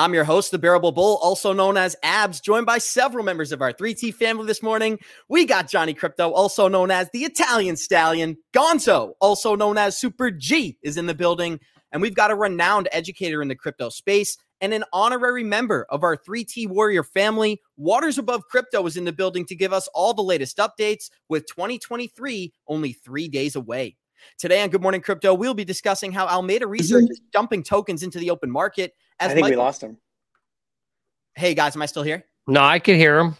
I'm your host, the Bearable Bull, also known as Abs, joined by several members of our 3T family this morning. We got Johnny Krypto, also known as the Italian Stallion. Gonzo, also known as Super G, is in the building. And we've got a renowned educator in the crypto space and an honorary member of our 3T Warrior family. Waters Above Crypto is in the building to give us all the latest updates with 2023 only three days away. Today on Good Morning Crypto, we'll be discussing how Alameda Research mm-hmm. is dumping tokens into the open market. As I think Michael- we lost him. Hey guys, am I still here? No, I can hear him.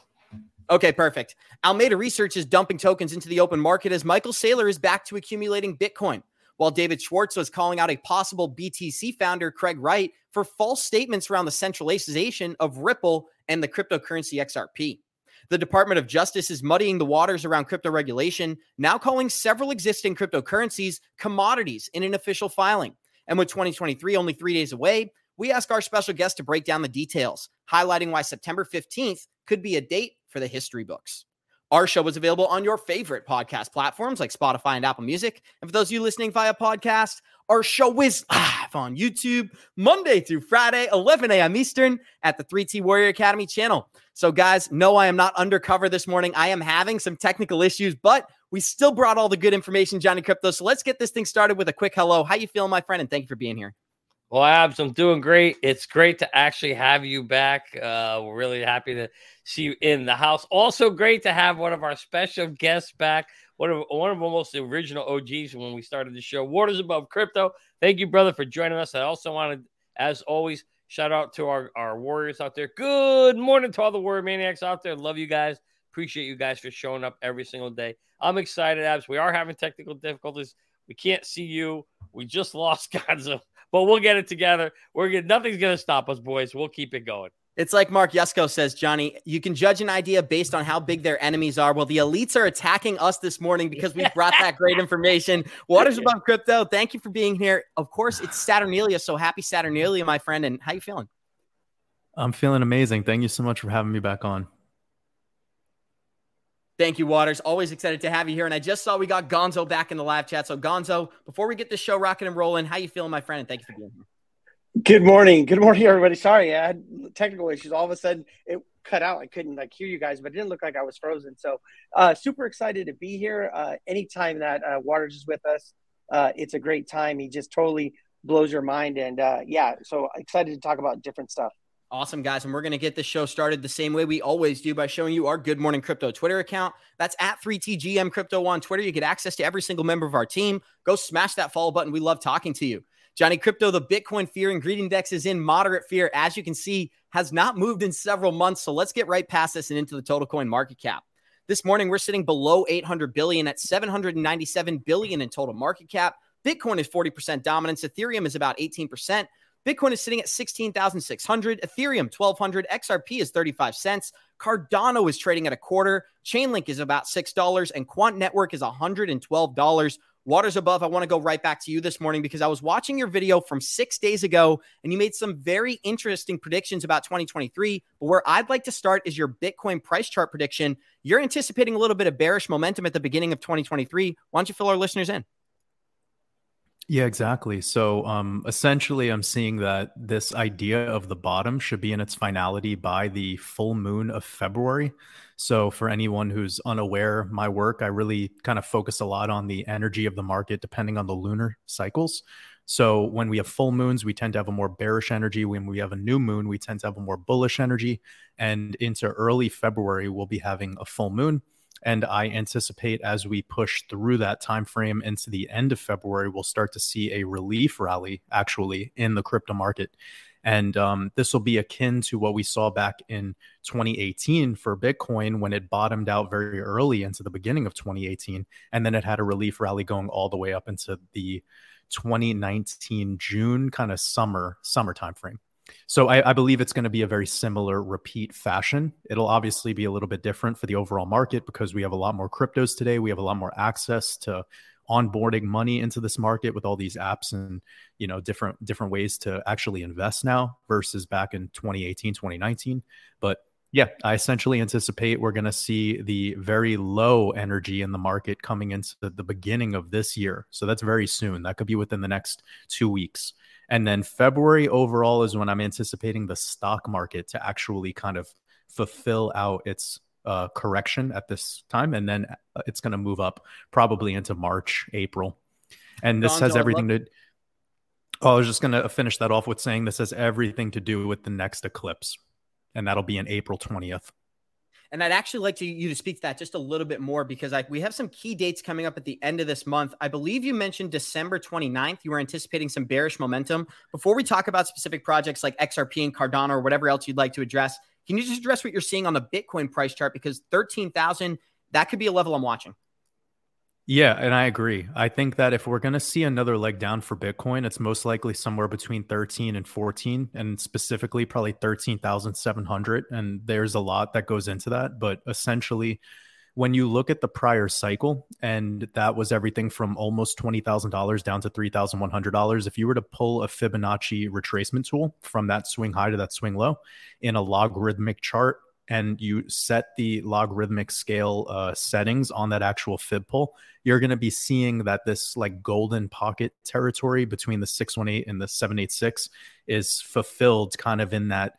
Okay, perfect. Alameda Research is dumping tokens into the open market as Michael Saylor is back to accumulating Bitcoin, while David Schwartz was calling out a possible BTC founder, Craig Wright, for false statements around the centralization of Ripple and the cryptocurrency XRP. The Department of Justice is muddying the waters around crypto regulation, now calling several existing cryptocurrencies commodities in an official filing. And with 2023 only three days away, we ask our special guest to break down the details, highlighting why September 15th could be a date for the history books. Our show is available on your favorite podcast platforms like Spotify and Apple Music. And for those of you listening via podcast, our show is live on YouTube Monday through Friday, 11 a.m. Eastern at the 3T Warrior Academy channel. So, guys, no, I am not undercover this morning. I am having some technical issues, but we still brought all the good information, Johnny Krypto. So let's get this thing started with a quick hello. How you feeling, my friend? And thank you for being here. Well, Abs, I'm doing great. It's great to actually have you back. Uh, we're really happy to see you in the house. Also, great to have one of our special guests back. One of one of almost the original OGs when we started the show. Waters above crypto. Thank you, brother, for joining us. I also wanted, as always, shout out to our, our warriors out there. Good morning to all the warrior maniacs out there. Love you guys. Appreciate you guys for showing up every single day. I'm excited, Abs. We are having technical difficulties. We can't see you. We just lost Gonzo but we'll get it together. We're good. Nothing's going to stop us, boys. We'll keep it going. It's like Mark Yusko says, Johnny, you can judge an idea based on how big their enemies are. Well, the elites are attacking us this morning because we brought that great information. Waters above crypto. Thank you for being here. Of course, it's Saturnalia. So happy Saturnalia, my friend. And how you feeling? I'm feeling amazing. Thank you so much for having me back on. Thank you, Waters. Always excited to have you here. And I just saw we got Gonzo back in the live chat. So, Gonzo, before we get the show rocking and rolling, how you feeling, my friend? And thank you for being here. Good morning. Good morning, everybody. Sorry, I had technical issues. All of a sudden, it cut out. I couldn't like hear you guys, but it didn't look like I was frozen. So, uh, super excited to be here. Uh, anytime that uh, Waters is with us, uh, it's a great time. He just totally blows your mind. And uh, yeah, so excited to talk about different stuff. Awesome, guys. And we're going to get this show started the same way we always do by showing you our Good Morning Crypto Twitter account. That's at 3TGM Crypto on Twitter. You get access to every single member of our team. Go smash that follow button. We love talking to you. Johnny Krypto, the Bitcoin fear and greed index is in moderate fear. As you can see, has not moved in several months. So let's get right past this and into the total coin market cap. This morning, we're sitting below 800 billion at 797 billion in total market cap. Bitcoin is 40% dominance. Ethereum is about 18%. Bitcoin is sitting at 16,600. Ethereum, 1,200. XRP is 35 cents. Cardano is trading at a quarter. Chainlink is about $6. And Quant Network is $112. Waters above, I want to go right back to you this morning because I was watching your video from six days ago and you made some very interesting predictions about 2023. But where I'd like to start is your Bitcoin price chart prediction. You're anticipating a little bit of bearish momentum at the beginning of 2023. Why don't you fill our listeners in? Yeah, exactly. So um, essentially, I'm seeing that this idea of the bottom should be in its finality by the full moon of February. So, for anyone who's unaware, my work, I really kind of focus a lot on the energy of the market depending on the lunar cycles. So, when we have full moons, we tend to have a more bearish energy. When we have a new moon, we tend to have a more bullish energy. And into early February, we'll be having a full moon and I anticipate as we push through that time frame into the end of February, we'll start to see a relief rally actually in the crypto market. And um, this will be akin to what we saw back in 2018 for Bitcoin when it bottomed out very early into the beginning of 2018. And then it had a relief rally going all the way up into the 2019 June kind of summer, summer time frame. So I, I believe it's going to be a very similar repeat fashion. It'll obviously be a little bit different for the overall market because we have a lot more cryptos today. We have a lot more access to onboarding money into this market with all these apps and you know different different ways to actually invest now versus back in 2018 2019 but yeah i essentially anticipate we're going to see the very low energy in the market coming into the beginning of this year so that's very soon that could be within the next two weeks and then February overall is when I'm anticipating the stock market to actually kind of fulfill out its uh, correction at this time. And then uh, it's going to move up probably into March, April. And this has everything to. Oh, I was just going to finish that off with saying this has everything to do with the next eclipse, and that'll be in April 20th. And I'd actually like to, you to speak to that just a little bit more because I, we have some key dates coming up at the end of this month. I believe you mentioned December 29th. You were anticipating some bearish momentum. Before we talk about specific projects like XRP and Cardano or whatever else you'd like to address, can you just address what you're seeing on the Bitcoin price chart? Because 13,000, that could be a level I'm watching. Yeah, and I agree. I think that if we're going to see another leg down for Bitcoin, it's most likely somewhere between 13 and 14, and specifically probably 13,700. And there's a lot that goes into that. But essentially, when you look at the prior cycle, and that was everything from almost $20,000 down to $3,100, if you were to pull a Fibonacci retracement tool from that swing high to that swing low in a logarithmic chart, and you set the logarithmic scale uh, settings on that actual fib pull, you're going to be seeing that this like golden pocket territory between the 618 and the 786 is fulfilled kind of in that,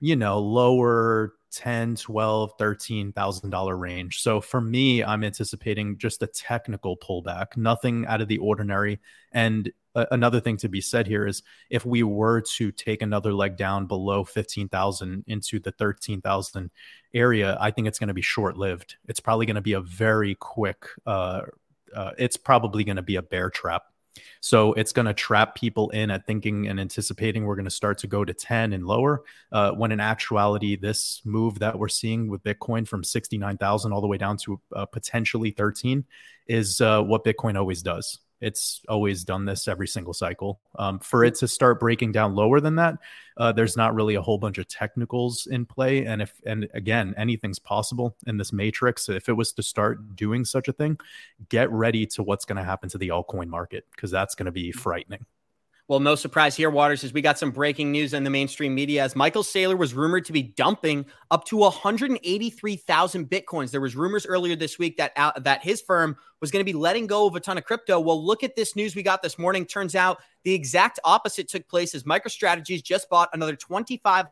you know, lower 10, 12, 13,000 dollar range. So for me, I'm anticipating just a technical pullback, nothing out of the ordinary. And another thing to be said here is if we were to take another leg down below 15,000 into the 13,000 area, I think it's going to be short lived. It's probably going to be a very quick, uh, uh, it's probably going to be a bear trap. So it's going to trap people in at thinking and anticipating we're going to start to go to 10 and lower. Uh, when in actuality, this move that we're seeing with Bitcoin from 69,000 all the way down to uh, potentially 13 is uh, what Bitcoin always does. It's always done this every single cycle. Um, for it to start breaking down lower than that, uh, there's not really a whole bunch of technicals in play. And if, and again, anything's possible in this matrix. If it was to start doing such a thing, get ready to what's going to happen to the altcoin market because that's going to be frightening. Well, no surprise here, Waters, as we got some breaking news in the mainstream media as Michael Saylor was rumored to be dumping up to 183,000 bitcoins. There was rumors earlier this week that uh, that his firm was going to be letting go of a ton of crypto. Well, look at this news we got this morning. Turns out the exact opposite took place as MicroStrategy's just bought another 25.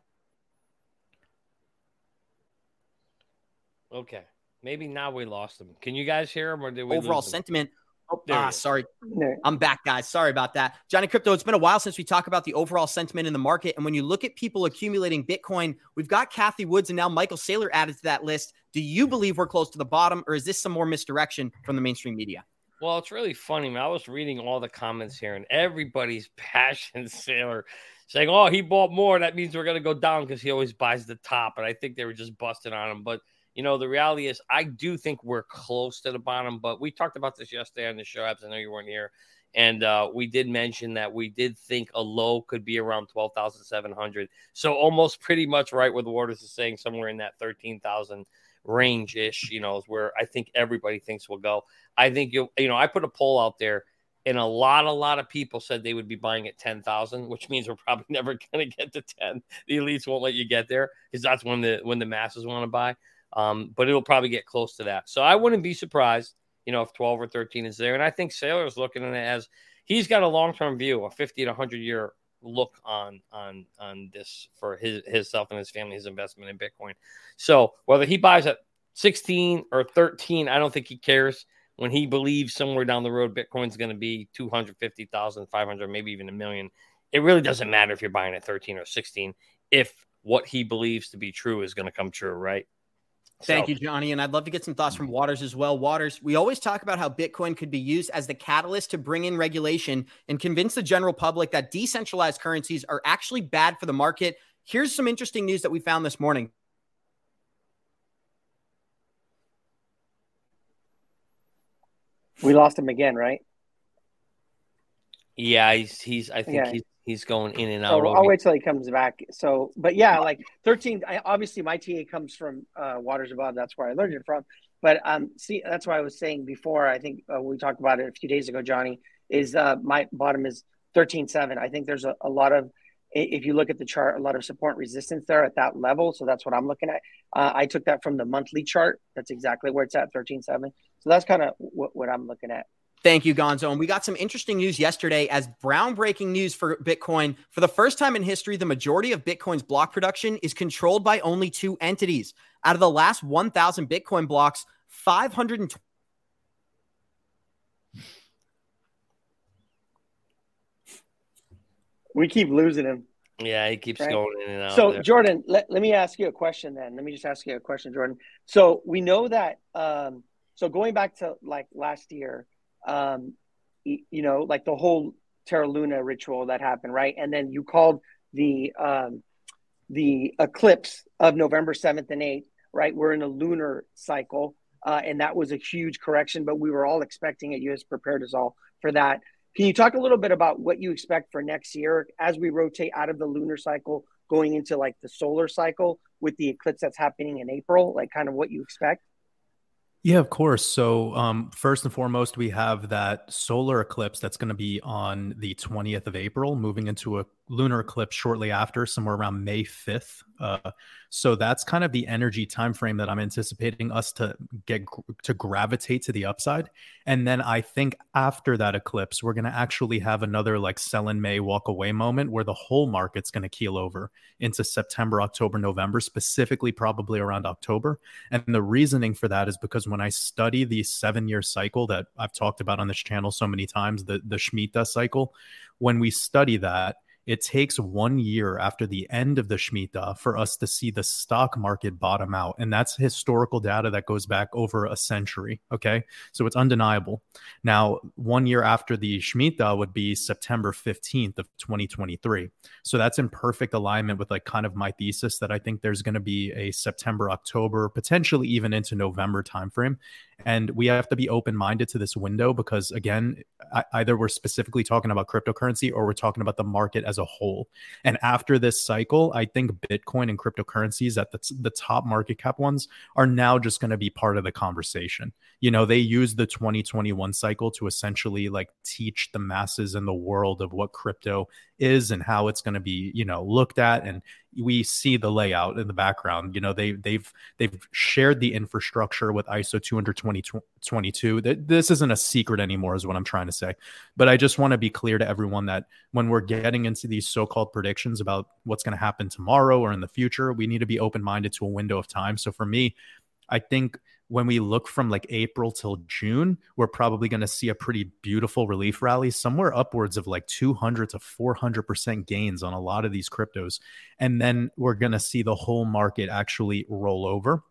Okay, maybe now we lost them. Can you guys hear them or did we overall sentiment? Oh, ah, sorry. I'm back, guys. Sorry about that. Johnny Krypto, it's been a while since we talk about the overall sentiment in the market. And when you look at people accumulating Bitcoin, we've got Cathie Woods and now Michael Saylor added to that list. Do you believe we're close to the bottom, or is this some more misdirection from the mainstream media? Well, it's really funny. Man. I was reading all the comments here, and everybody's passion Saylor saying, "Oh, he bought more. That means we're going to go down because he always buys the top." And I think they were just busting on him. But you know, the reality is I do think we're close to the bottom, but we talked about this yesterday on the show. Abs, I know you weren't here. And uh, we did mention that we did think a low could be around 12,700. So almost pretty much right where the Waters is saying, somewhere in that 13,000 range ish, you know, is where I think everybody thinks will go. I think you, you know, I put a poll out there and a lot, a lot of people said they would be buying at 10,000, which means we're probably never going to get to 10. The elites won't let you get there because that's when the, when the masses want to buy. Um, but it'll probably get close to that. So I wouldn't be surprised you know, if 12 or 13 is there. And I think Saylor's looking at it as he's got a long term view, a 50 to 100 year look on on on this for his himself and his family, his investment in Bitcoin. So whether he buys at 16 or 13, I don't think he cares. When he believes somewhere down the road Bitcoin's going to be 250,000, 500, maybe even a million, it really doesn't matter if you're buying at 13 or 16 if what he believes to be true is going to come true, right? Thank so. you, Johnny. And I'd love to get some thoughts from Waters as well. Waters, we always talk about how Bitcoin could be used as the catalyst to bring in regulation and convince the general public that decentralized currencies are actually bad for the market. Here's some interesting news that we found this morning. We lost him again, right? Yeah, he's he's I think yeah. he's he's going in and out. So I'll wait till he comes back. So, but yeah, like 13. I, obviously, my TA comes from uh, Waters Above. That's where I learned it from. But um, see, that's why I was saying before. I think uh, we talked about it a few days ago. Johnny is uh, my bottom is 13.7. I think there's a, a lot of if you look at the chart, a lot of support and resistance there at that level. So that's what I'm looking at. Uh, I took that from the monthly chart. That's exactly where it's at, 13.7. So that's kind of what, what I'm looking at. Thank you, Gonzo. And we got some interesting news yesterday as groundbreaking news for Bitcoin. For the first time in history, the majority of Bitcoin's block production is controlled by only two entities. Out of the last 1,000 Bitcoin blocks, 520. We keep losing him. Yeah, he keeps right? going in and out. So, there. Jordan, let, let me ask you a question then. Let me just ask you a question, Jordan. So, we know that, um, so going back to like last year, um, you know, like the whole Terra Luna ritual that happened, right? And then you called the um, the eclipse of November seventh and eighth, right? We're in a lunar cycle, uh, and that was a huge correction, but we were all expecting it. You just prepared us all for that. Can you talk a little bit about what you expect for next year as we rotate out of the lunar cycle, going into like the solar cycle with the eclipse that's happening in April? Like, kind of what you expect? Yeah, of course. So, um, first and foremost, we have that solar eclipse that's going to be on the 20th of April, moving into a lunar eclipse shortly after, somewhere around May 5th. Uh, so that's kind of the energy time frame that I'm anticipating us to get to gravitate to the upside. And then I think after that eclipse, we're going to actually have another like sell in May, walk away moment where the whole market's going to keel over into September, October, November, specifically probably around October. And the reasoning for that is because when I study the seven year cycle that I've talked about on this channel so many times, the the Shemitah cycle, when we study that it takes one year after the end of the Shemitah for us to see the stock market bottom out. And that's historical data that goes back over a century. Okay. So it's undeniable. Now, one year after the Shemitah would be September 15th of 2023. So that's in perfect alignment with like kind of my thesis that I think there's going to be a September, October, potentially even into November timeframe and we have to be open minded to this window because, again, either we're specifically talking about cryptocurrency or we're talking about the market as a whole. And after this cycle, I think Bitcoin and cryptocurrencies at the, the top market cap ones are now just going to be part of the conversation. You know, they use the 2021 cycle to essentially like teach the masses in the world of what crypto is and how it's going to be, you know, looked at. And we see the layout in the background. You know, they they've they've shared the infrastructure with ISO 20022. That this isn't a secret anymore, is what I'm trying to say. But I just want to be clear to everyone that when we're getting into these so-called predictions about what's going to happen tomorrow or in the future, we need to be open-minded to a window of time. So for me, I think when we look from like April till June, we're probably going to see a pretty beautiful relief rally, somewhere upwards of like 200 to 400% gains on a lot of these cryptos. And then we're going to see the whole market actually roll over.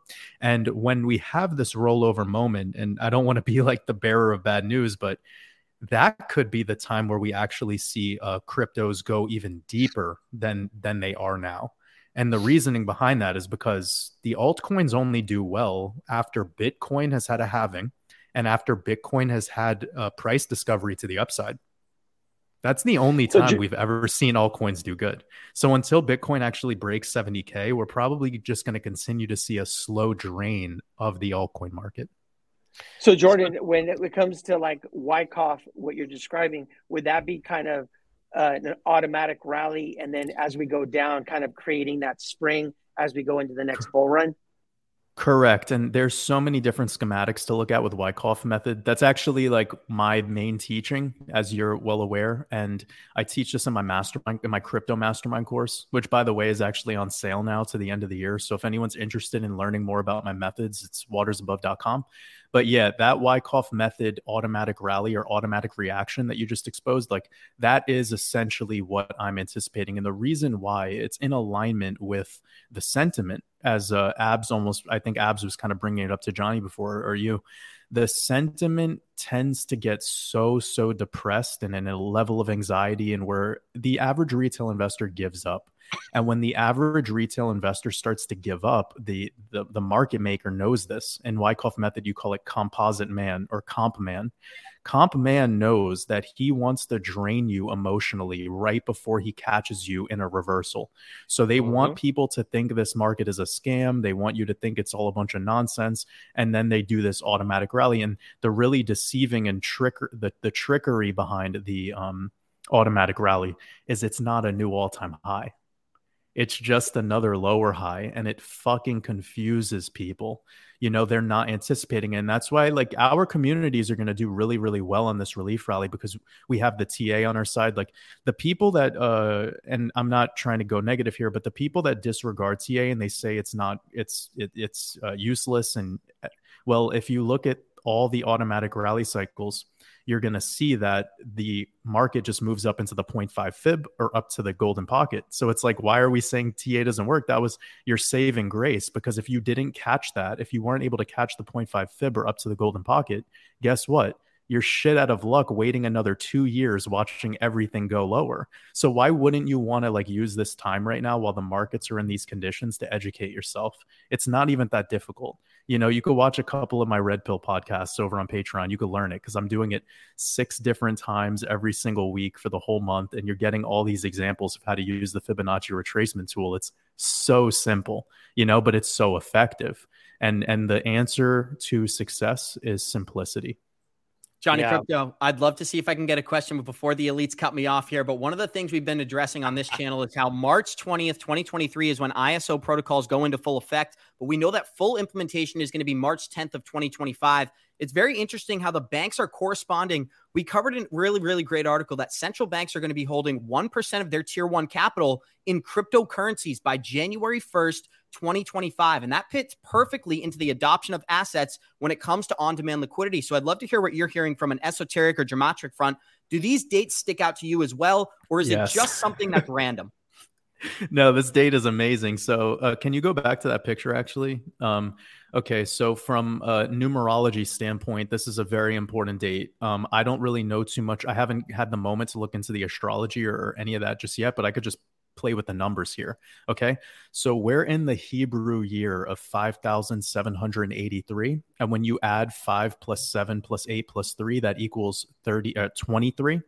And when we have this rollover moment, and I don't want to be like the bearer of bad news, but that could be the time where we actually see uh, cryptos go even deeper than than they are now And the reasoning behind that is because the altcoins only do well after Bitcoin has had a halving and after Bitcoin has had a price discovery to the upside. That's the only time we've ever seen altcoins do good. So until Bitcoin actually breaks 70K, we're probably just going to continue to see a slow drain of the altcoin market. So Jordan, when it comes to like Wyckoff, what you're describing, would that be kind of uh, an automatic rally, and then as we go down, kind of creating that spring as we go into the next bull run? Correct. And there's so many different schematics to look at with Wyckoff method. That's actually like my main teaching, as you're well aware. And I teach this in my mastermind, in my crypto mastermind course, which by the way is actually on sale now to the end of the year. So if anyone's interested in learning more about my methods, it's watersabove.com. But yeah, that Wyckoff method automatic rally or automatic reaction that you just exposed, like that is essentially what I'm anticipating. And the reason why it's in alignment with the sentiment as uh, Abs almost, I think Abs was kind of bringing it up to Johnny before, or you, the sentiment tends to get so, so depressed and in a level of anxiety and where the average retail investor gives up. And when the average retail investor starts to give up, the, the, the market maker knows this. In Wyckoff method, you call it composite man or comp man. Comp man knows that he wants to drain you emotionally right before he catches you in a reversal. So they mm-hmm. want people to think this market is a scam. They want you to think it's all a bunch of nonsense. And then they do this automatic rally. And the really deceiving and trick the, the trickery behind the um, automatic rally is it's not a new all-time high. It's just another lower high and it fucking confuses people. You know, they're not anticipating it. And that's why like our communities are going to do really, really well on this relief rally because we have the TA on our side. Like the people that, uh, and I'm not trying to go negative here, but the people that disregard TA and they say it's not, it's, it, it's uh, useless. And well, if you look at all the automatic rally cycles, you're going to see that the market just moves up into the 0.5 fib or up to the golden pocket. So it's like, why are we saying TA doesn't work? That was your saving grace. Because if you didn't catch that, if you weren't able to catch the 0.5 fib or up to the golden pocket, guess what? You're shit out of luck waiting another two years watching everything go lower. So why wouldn't you want to like use this time right now while the markets are in these conditions to educate yourself? It's not even that difficult you know, you could watch a couple of my Red Pill podcasts over on Patreon. You could learn it because I'm doing it six different times every single week for the whole month. And you're getting all these examples of how to use the Fibonacci retracement tool. It's so simple, you know, but it's so effective. And and the answer to success is simplicity. Johnny yeah. Crypto, I'd love to see if I can get a question before the elites cut me off here. But one of the things we've been addressing on this channel is how March 20th, 2023 is when ISO protocols go into full effect. But we know that full implementation is going to be March 10th of 2025. It's very interesting how the banks are corresponding. We covered a really, really great article that central banks are going to be holding 1% of their tier one capital in cryptocurrencies by January 1st, 2025. And that fits perfectly into the adoption of assets when it comes to on demand liquidity. So I'd love to hear what you're hearing from an esoteric or dramatic front. Do these dates stick out to you as well? Or is yes. it just something that's random? no, this date is amazing. So, uh, can you go back to that picture actually? Um, okay, so from a numerology standpoint, this is a very important date. Um, I don't really know too much. I haven't had the moment to look into the astrology or, or any of that just yet, but I could just play with the numbers here. Okay. So we're in the Hebrew year of 5,783. And when you add five plus seven plus eight plus three, that equals 30, uh, 23.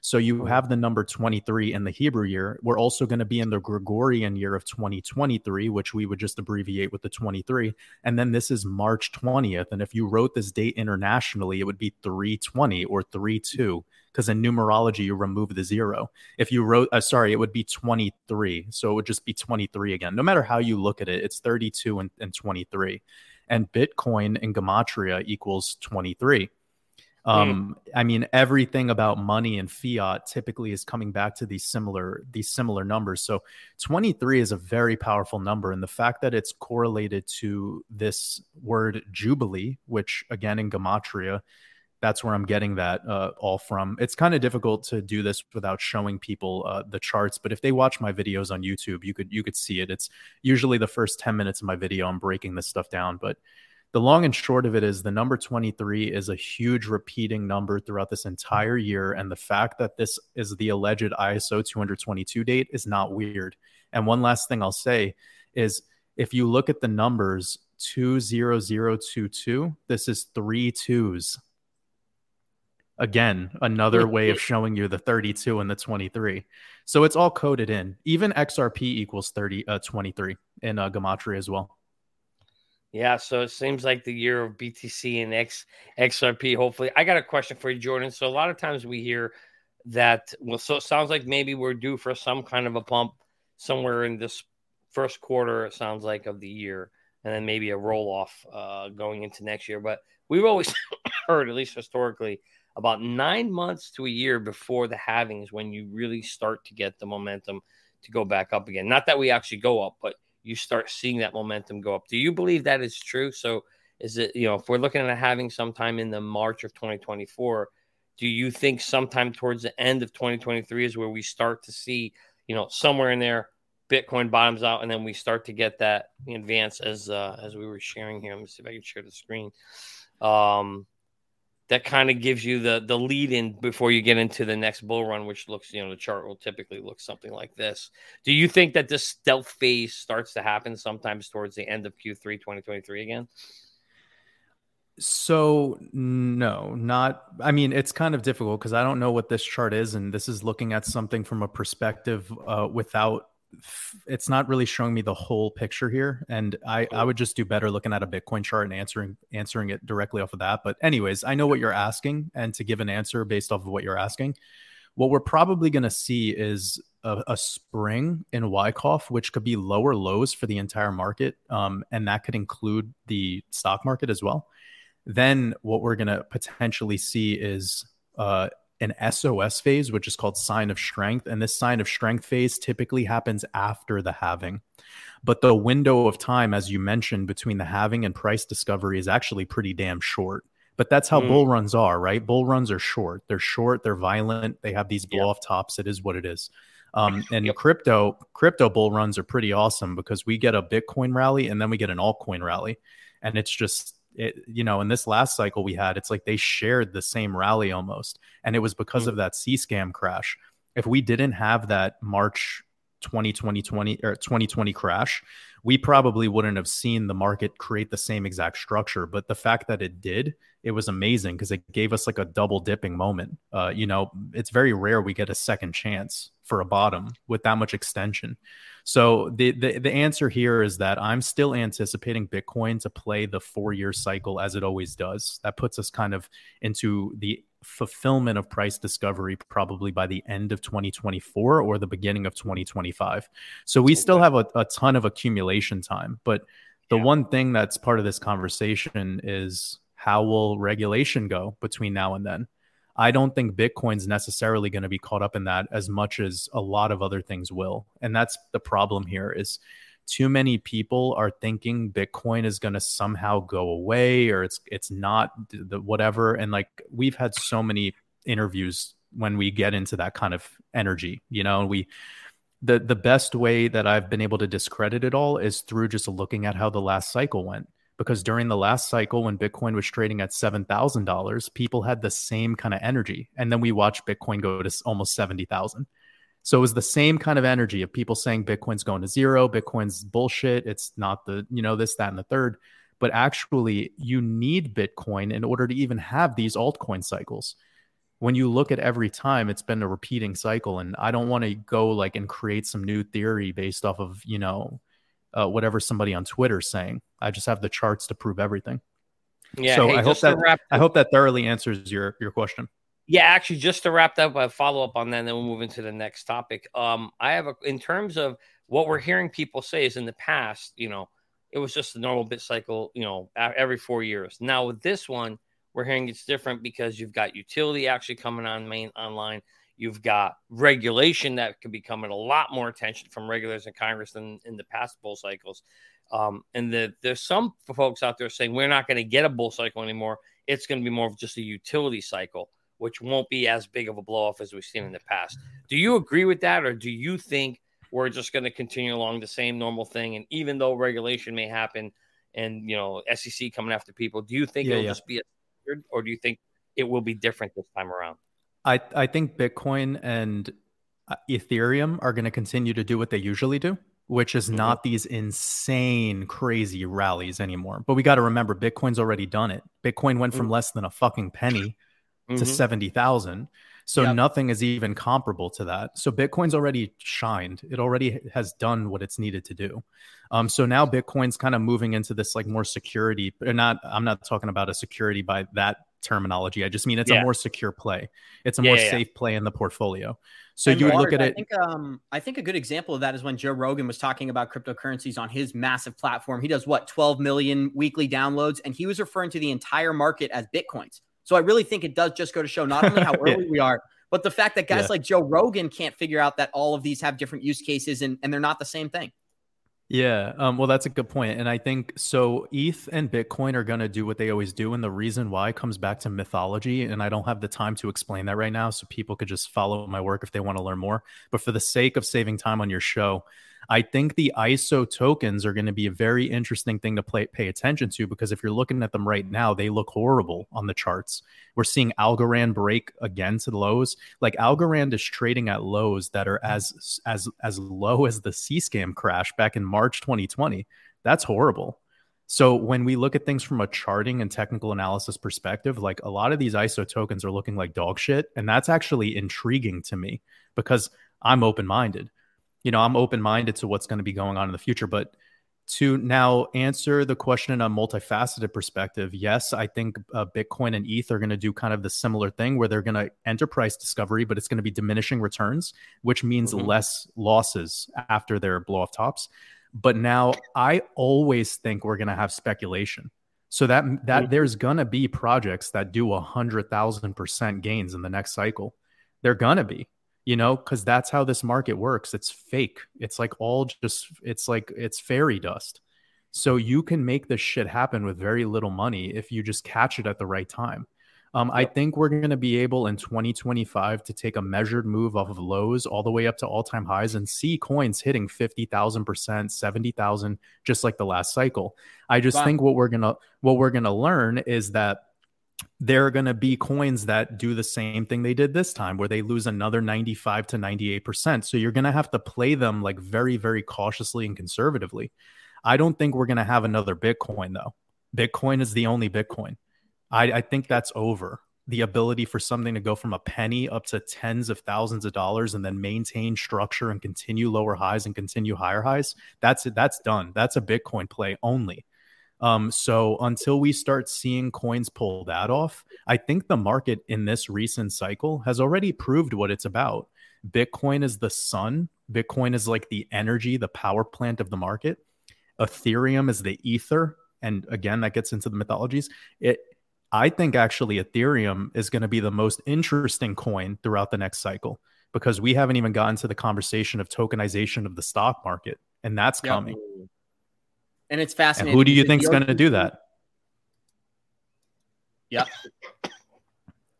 So you have the number 23 in the Hebrew year. We're also going to be in the Gregorian year of 2023, which we would just abbreviate with the 23. And then this is March 20th. And if you wrote this date internationally, it would be 320 or 32 because in numerology you remove the zero. If you wrote, uh, sorry, it would be 23. So it would just be 23 again. No matter how you look at it, it's 32 and, and 23. And Bitcoin in Gematria equals 23. Um, mm. I mean, everything about money and fiat typically is coming back to these similar these similar numbers. So 23 is a very powerful number, and the fact that it's correlated to this word jubilee, which again in gematria that's where I'm getting that uh, all from. It's kind of difficult to do this without showing people uh, the charts, but if they watch my videos on YouTube, you could you could see it. It's usually the first 10 minutes of my video I'm breaking this stuff down, but the long and short of it is the number 23 is a huge repeating number throughout this entire year. And the fact that this is the alleged ISO 222 date is not weird. And one last thing I'll say is if you look at the numbers 20022, this is three twos. Again, another way of showing you the 32 and the 23. So it's all coded in. Even XRP equals 30, uh, 23 in uh, Gematria as well. Yeah, so it seems like the year of BTC and X XRP. Hopefully, I got a question for you, Jordan. So a lot of times we hear that. Well, so it sounds like maybe we're due for some kind of a pump somewhere in this first quarter. It sounds like of the year, and then maybe a roll off uh, going into next year. But we've always heard, at least historically, about nine months to a year before the halving is when you really start to get the momentum to go back up again. Not that we actually go up, but you start seeing that momentum go up. Do you believe that is true? So is it, you know, if we're looking at having sometime in the March of 2024, do you think sometime towards the end of 2023 is where we start to see, you know, somewhere in there, Bitcoin bottoms out, and then we start to get that advance as uh, as we were sharing here. Let me see if I can share the screen. Um, that kind of gives you the the lead in before you get into the next bull run, which looks, you know, the chart will typically look something like this. Do you think that this stealth phase starts to happen sometimes towards the end of Q3 2023 again? So no, not. I mean, it's kind of difficult because I don't know what this chart is, and this is looking at something from a perspective uh, without it's not really showing me the whole picture here and i i would just do better looking at a bitcoin chart and answering answering it directly off of that but anyways i know what you're asking and to give an answer based off of what you're asking what we're probably going to see is a, a, spring in Wyckoff, which could be lower lows for the entire market, um, and that could include the stock market as well. Then what we're going to potentially see is uh, an SOS phase, which is called sign of strength. And this sign of strength phase typically happens after the halving. But the window of time, as you mentioned, between the halving and price discovery is actually pretty damn short. But that's how mm. bull runs are, right? Bull runs are short. They're short, they're violent, they have these blow off tops. It is what it is. Um, and yep. crypto crypto bull runs are pretty awesome because we get a Bitcoin rally and then we get an altcoin rally. And it's just it, you know, in this last cycle we had, it's like they shared the same rally almost. And it was because mm-hmm. of that C scam crash. If we didn't have that March 2020 20 or 2020 crash, we probably wouldn't have seen the market create the same exact structure. But the fact that it did, it was amazing because it gave us like a double dipping moment. Uh, you know, it's very rare we get a second chance for a bottom with that much extension. So the, the the answer here is that I'm still anticipating Bitcoin to play the four year cycle as it always does. That puts us kind of into the fulfillment of price discovery probably by the end of 2024 or the beginning of 2025. So we still have a, a ton of accumulation time. But the yeah. one thing that's part of this conversation is how will regulation go between now and then? I don't think Bitcoin's necessarily going to be caught up in that as much as a lot of other things will. And that's the problem here is too many people are thinking Bitcoin is going to somehow go away or it's it's not the whatever and like we've had so many interviews when we get into that kind of energy, you know, we the the best way that I've been able to discredit it all is through just looking at how the last cycle went because during the last cycle when bitcoin was trading at $7000 people had the same kind of energy. And then we watched bitcoin go to almost 70000 so it was the same kind of energy of people saying bitcoin's going to zero bitcoin's bullshit it's not the you know this that and the third. But actually you need bitcoin in order to even have these altcoin cycles. When you look at every time it's been a repeating cycle and i don't want to go like and create some new theory based off of you know uh, whatever somebody on Twitter is saying. I just have the charts to prove everything. Yeah. So hey, I hope that wrap- I hope that thoroughly answers your your question. Yeah, actually, just to wrap up, a follow up on that, and then we'll move into the next topic. Um, I have a in terms of what we're hearing people say is in the past, you know, it was just a normal bit cycle, you know, every four years. Now with this one, we're hearing it's different because you've got utility actually coming on main online. You've got regulation that could be coming a lot more attention from regulators in Congress than in the past bull cycles. Um, and the, there's some folks out there saying we're not going to get a bull cycle anymore. It's going to be more of just a utility cycle, which won't be as big of a blow off as we've seen in the past. Do you agree with that, or do you think we're just going to continue along the same normal thing? And even though regulation may happen and you know SEC coming after people. Do you think Yeah, it'll yeah. just be a or do you think it will be different this time around? I I think Bitcoin and uh, Ethereum are going to continue to do what they usually do, which is Mhm. not these insane, crazy rallies anymore. But we got to remember, Bitcoin's already done it. Bitcoin went from less than a fucking penny to Mhm. 70,000. So Yep. nothing is even comparable to that. So Bitcoin's already shined. It already has done what it's needed to do. Um, so now Bitcoin's kind of moving into this like more security, not, I'm not talking about a security by that terminology. I just mean it's Yeah. a more secure play. It's a Yeah, more yeah, yeah. safe play in the portfolio. So And you would look at I it. think, um, I think a good example of that is when Joe Rogan was talking about cryptocurrencies on his massive platform. He does what 12 million weekly downloads, and he was referring to the entire market as bitcoins. So I really think it does just go to show not only how Yeah. early we are, but the fact that guys Yeah. like Joe Rogan can't figure out that all of these have different use cases and, and they're not the same thing. Yeah, um, well, that's a good point, and I think so. ETH and Bitcoin are going to do what they always do, and the reason why comes back to mythology. And I don't have the time to explain that right now, so people could just follow my work if they want to learn more. But for the sake of saving time on your show, I think the ISO tokens are going to be a very interesting thing to play, pay attention to because if you're looking at them right now, they look horrible on the charts. We're seeing Algorand break again to the lows. Like Algorand is trading at lows that are as as as low as the C scam crash back in March 2020. That's horrible. So when we look at things from a charting and technical analysis perspective, like a lot of these ISO tokens are looking like dog shit, and that's actually intriguing to me because I'm open minded you know, I'm open minded to what's going to be going on in the future. But to now answer the question in a multifaceted perspective, yes, I think uh, Bitcoin and ETH are going to do kind of the similar thing where they're going to enter price discovery, but it's going to be diminishing returns, which means Mhm. less losses after their blow off tops. But now I always think we're going to have speculation. So that that Mhm. there's going to be projects that do a hundred thousand percent gains in the next cycle. They're going to be you know because that's how this market works. It's fake. It's like all just it's like it's fairy dust. So you can make this shit happen with very little money if you just catch it at the right time. Um, i think we're going to be able in 2025 to take a measured move off of lows all the way up to all-time highs and see coins hitting 50000% 70000 just like the last cycle. I just Wow. think what we're going to what we're going to learn is that there are going to be coins that do the same thing they did this time where they lose another 95 to 98%. So you're going to have to play them like very, very cautiously and conservatively. I don't think we're going to have another Bitcoin though. Bitcoin is the only Bitcoin. I, I think that's over. The ability for something to go from a penny up to tens of thousands of dollars and then maintain structure and continue lower highs and continue higher highs. That's it. That's done. That's a Bitcoin play only. Um, so until we start seeing coins pull that off, I think the market in this recent cycle has already proved what it's about. Bitcoin is the sun. Bitcoin is like the energy, the power plant of the market. Ethereum is the ether. And again, that gets into the mythologies. It I think actually Ethereum is going to be the most interesting coin throughout the next cycle because we haven't even gotten to the conversation of tokenization of the stock market, and that's Yep. coming. And it's And fascinating. who do you because think's the going to do that? Yeah.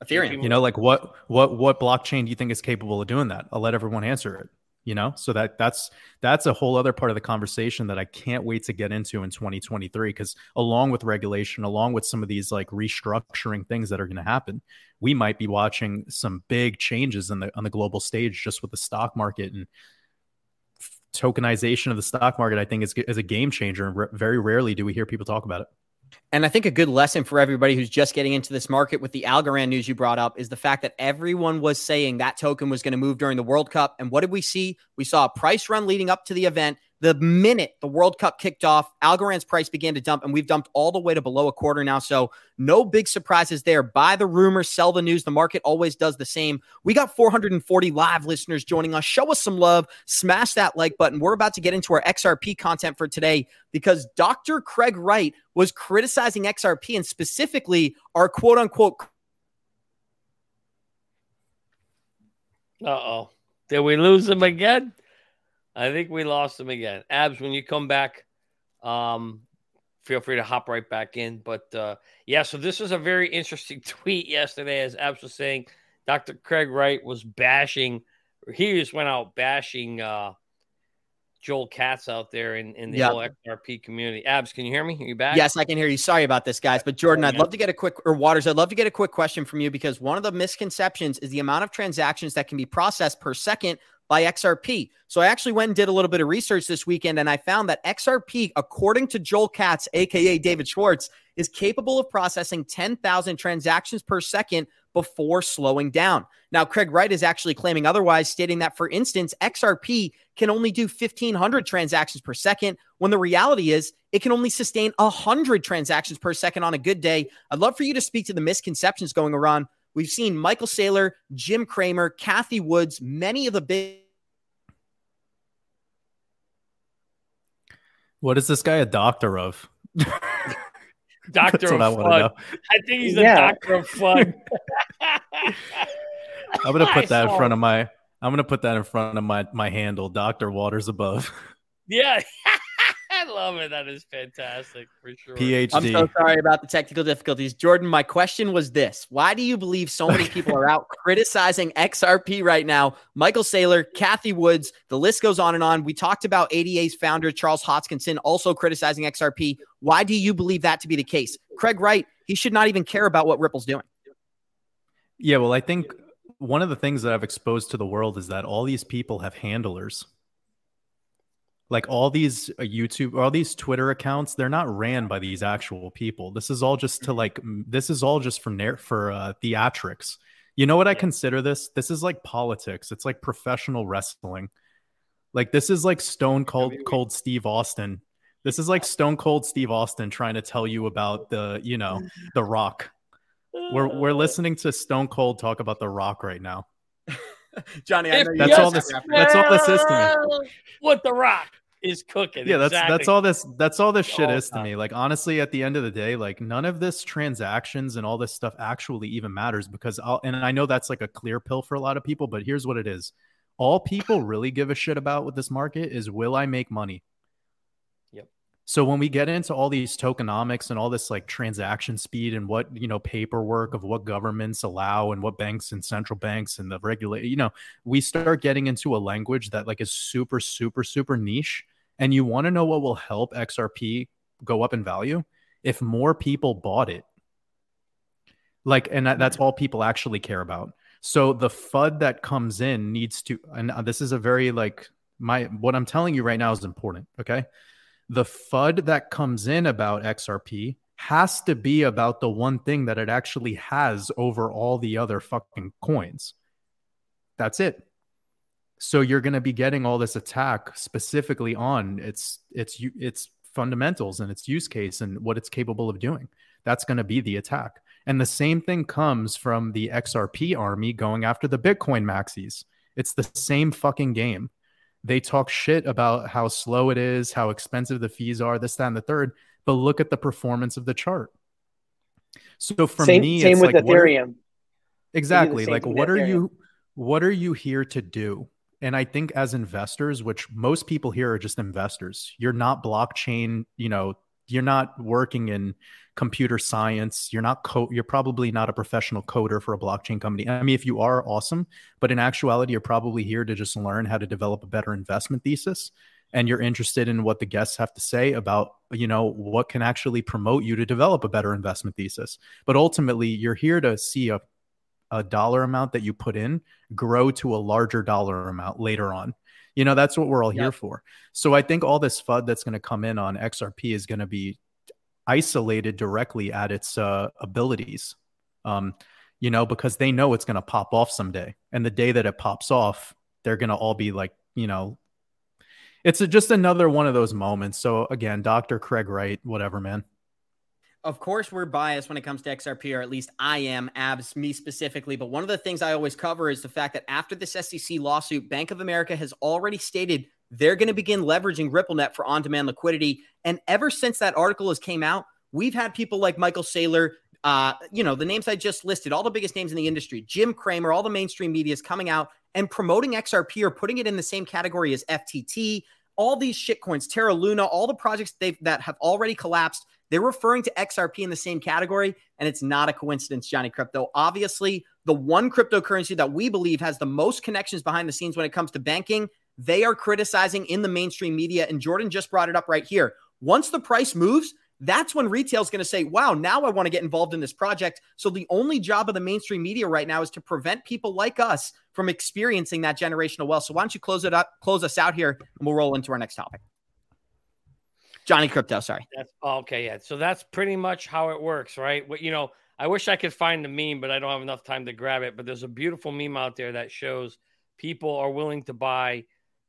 Ethereum. You know, like what what what blockchain do you think is capable of doing that? I'll let everyone answer it. You know, so that that's that's a whole other part of the conversation that I can't wait to get into in 2023 because along with regulation, along with some of these like restructuring things that are going to happen, we might be watching some big changes in the on the global stage just with the stock market and f- tokenization of the stock market. I think is is a game changer, and very rarely do we hear people talk about it. And I think a good lesson for everybody who's just getting into this market with the Algorand news you brought up is the fact that everyone was saying that token was going to move during the World Cup. And what did we see? We saw a price run leading up to the event. The minute the World Cup kicked off, Algorand's price began to dump, and we've dumped all the way to below a quarter now. So, no big surprises there. Buy the rumor, sell the news. The market always does the same. We got 440 live listeners joining us. Show us some love. Smash that like button. We're about to get into our XRP content for today because Dr. Craig Wright was criticizing XRP and specifically our quote unquote Uh oh. Did we lose him again? I think we lost him again. Abs, when you come back, um, feel free to hop right back in. But uh, yeah, so this was a very interesting tweet yesterday, as Abs was saying. Dr. Craig Wright was bashing, he just went out bashing uh, Joel Katz out there in, in the Yep. whole XRP community. Abs, can you hear me? Are you back? Yes, I can hear you. Sorry about this, guys. But Jordan, I'd love to get a quick or Waters, I'd love to get a quick question from you because one of the misconceptions is the amount of transactions that can be processed per second by XRP. So I actually went and did a little bit of research this weekend and I found that XRP, according to Joel Katz, aka David Schwartz, is capable of processing 10,000 transactions per second before slowing down. Now, Craig Wright is actually claiming otherwise, stating that, for instance, XRP can only do 1,500 transactions per second, when the reality is it can only sustain 100 transactions per second on a good day. I'd love for you to speak to the misconceptions going around. We've seen Michael Saylor, Jim Cramer, Cathie Woods, many of the big. What is this guy a doctor of? Doctor That's of what I want Fun. know. I think he's Yeah. a doctor of fun. I'm gonna I put that in front of my. I'm gonna put that in front of my my handle, Doctor Waters above, Yeah. I love it. That is fantastic for sure. PhD. I'm so sorry about the technical difficulties. Jordan, my question was this Why do you believe so many people are out criticizing XRP right now? Michael Saylor, Cathie Woods, the list goes on and on. We talked about ADA's founder, Charles Hoskinson, also criticizing XRP. Why do you believe that to be the case? Craig Wright, he should not even care about what Ripple's doing. Yeah, well, I think one of the things that I've exposed to the world is that all these people have handlers. Like all these uh, YouTube, all these Twitter accounts, they're not ran by these actual people. This is all just to like, this is all just for nar- for uh, theatrics. You know what I consider this? This is like politics. It's like professional wrestling. Like this is like Stone Cold Cold Steve Austin. This is like Stone Cold Steve Austin trying to tell you about the, you know, the Rock. We're we're listening to Stone Cold talk about the Rock right now. Johnny, If That's all this- that's all this is to me. What the rock is cooking. Yeah, that's exactly. that's all this that's all this shit All is to me. Like honestly, at the end of the day, like none of this transactions and all this stuff actually even matters because I'll and I know that's like a clear pill for a lot of people, but here's what it is. All people really give a shit about with this market is will I make money? So when we get into all these tokenomics and all this like transaction speed and what you know paperwork of what governments allow and what banks and central banks and the regulate, you know, we start getting into a language that like is super super super niche. And you want to know what will help XRP go up in value? If more people bought it, like, and that, that's mm-hmm. all people actually care about. So the FUD that comes in needs to, and uh, this is a very like my what I'm telling you right now is important. Okay the FUD that comes in about XRP has to be about the one thing that it actually has over all the other fucking coins. That's it. So you're going to be getting all this attack specifically on its its its fundamentals and its use case and what it's capable of doing. That's going to be the attack. And the same thing comes from the XRP army going after the Bitcoin maxis. It's the same fucking game they talk shit about how slow it is, how expensive the fees are, this, that, and the third. But look at the performance of the chart. So for same, me, same it's with like, what are- Ethereum. exactly. Like, what with are Ethereum. you? What are you here to do? And I think as investors, which most people here are just investors, you're not blockchain. You know, you're not working in computer science. You're not co- You're probably not a professional coder for a blockchain company. I mean, if you are, awesome. But in actuality, you're probably here to just learn how to develop a better investment thesis. And you're interested in what the guests have to say about, you know, what can actually promote you to develop a better investment thesis. But ultimately, you're here to see a, a dollar amount that you put in grow to a larger dollar amount later on. You know, that's what we're all here Yep. for. So I think all this FUD that's going to come in on XRP is going to be isolated directly at its uh, abilities. Um, you know, because they know it's going to pop off someday. And the day that it pops off, they're going to all be like, you know, it's a, just another one of those moments. So again, Dr. Craig Wright, whatever, man. Of course, we're biased when it comes to XRP, or at least I am, abs, me specifically. But one of the things I always cover is the fact that after this SEC lawsuit, Bank of America has already stated they're going to begin leveraging RippleNet for on demand liquidity. And ever since that article has came out, we've had people like Michael Saylor, uh, you know, the names I just listed, all the biggest names in the industry, Jim Cramer, all the mainstream media is coming out and promoting XRP or putting it in the same category as FTT. All these shitcoins, Terra Luna, all the projects that have already collapsed, they're referring to XRP in the same category. And it's not a coincidence, Johnny Krypto. Obviously, the one cryptocurrency that we believe has the most connections behind the scenes when it comes to banking, they are criticizing in the mainstream media. And Jordan just brought it up right here. Once the price moves, that's when retail is going to say, wow, now I want to get involved in this project. So the only job of the mainstream media right now is to prevent people like us from experiencing that generational wealth. So why don't you close it up, close us out here, and we'll roll into our next topic. Johnny Krypto, sorry. That's okay. Yeah. So that's pretty much how it works, right? What you know, I wish I could find the meme, but I don't have enough time to grab it. But there's a beautiful meme out there that shows people are willing to buy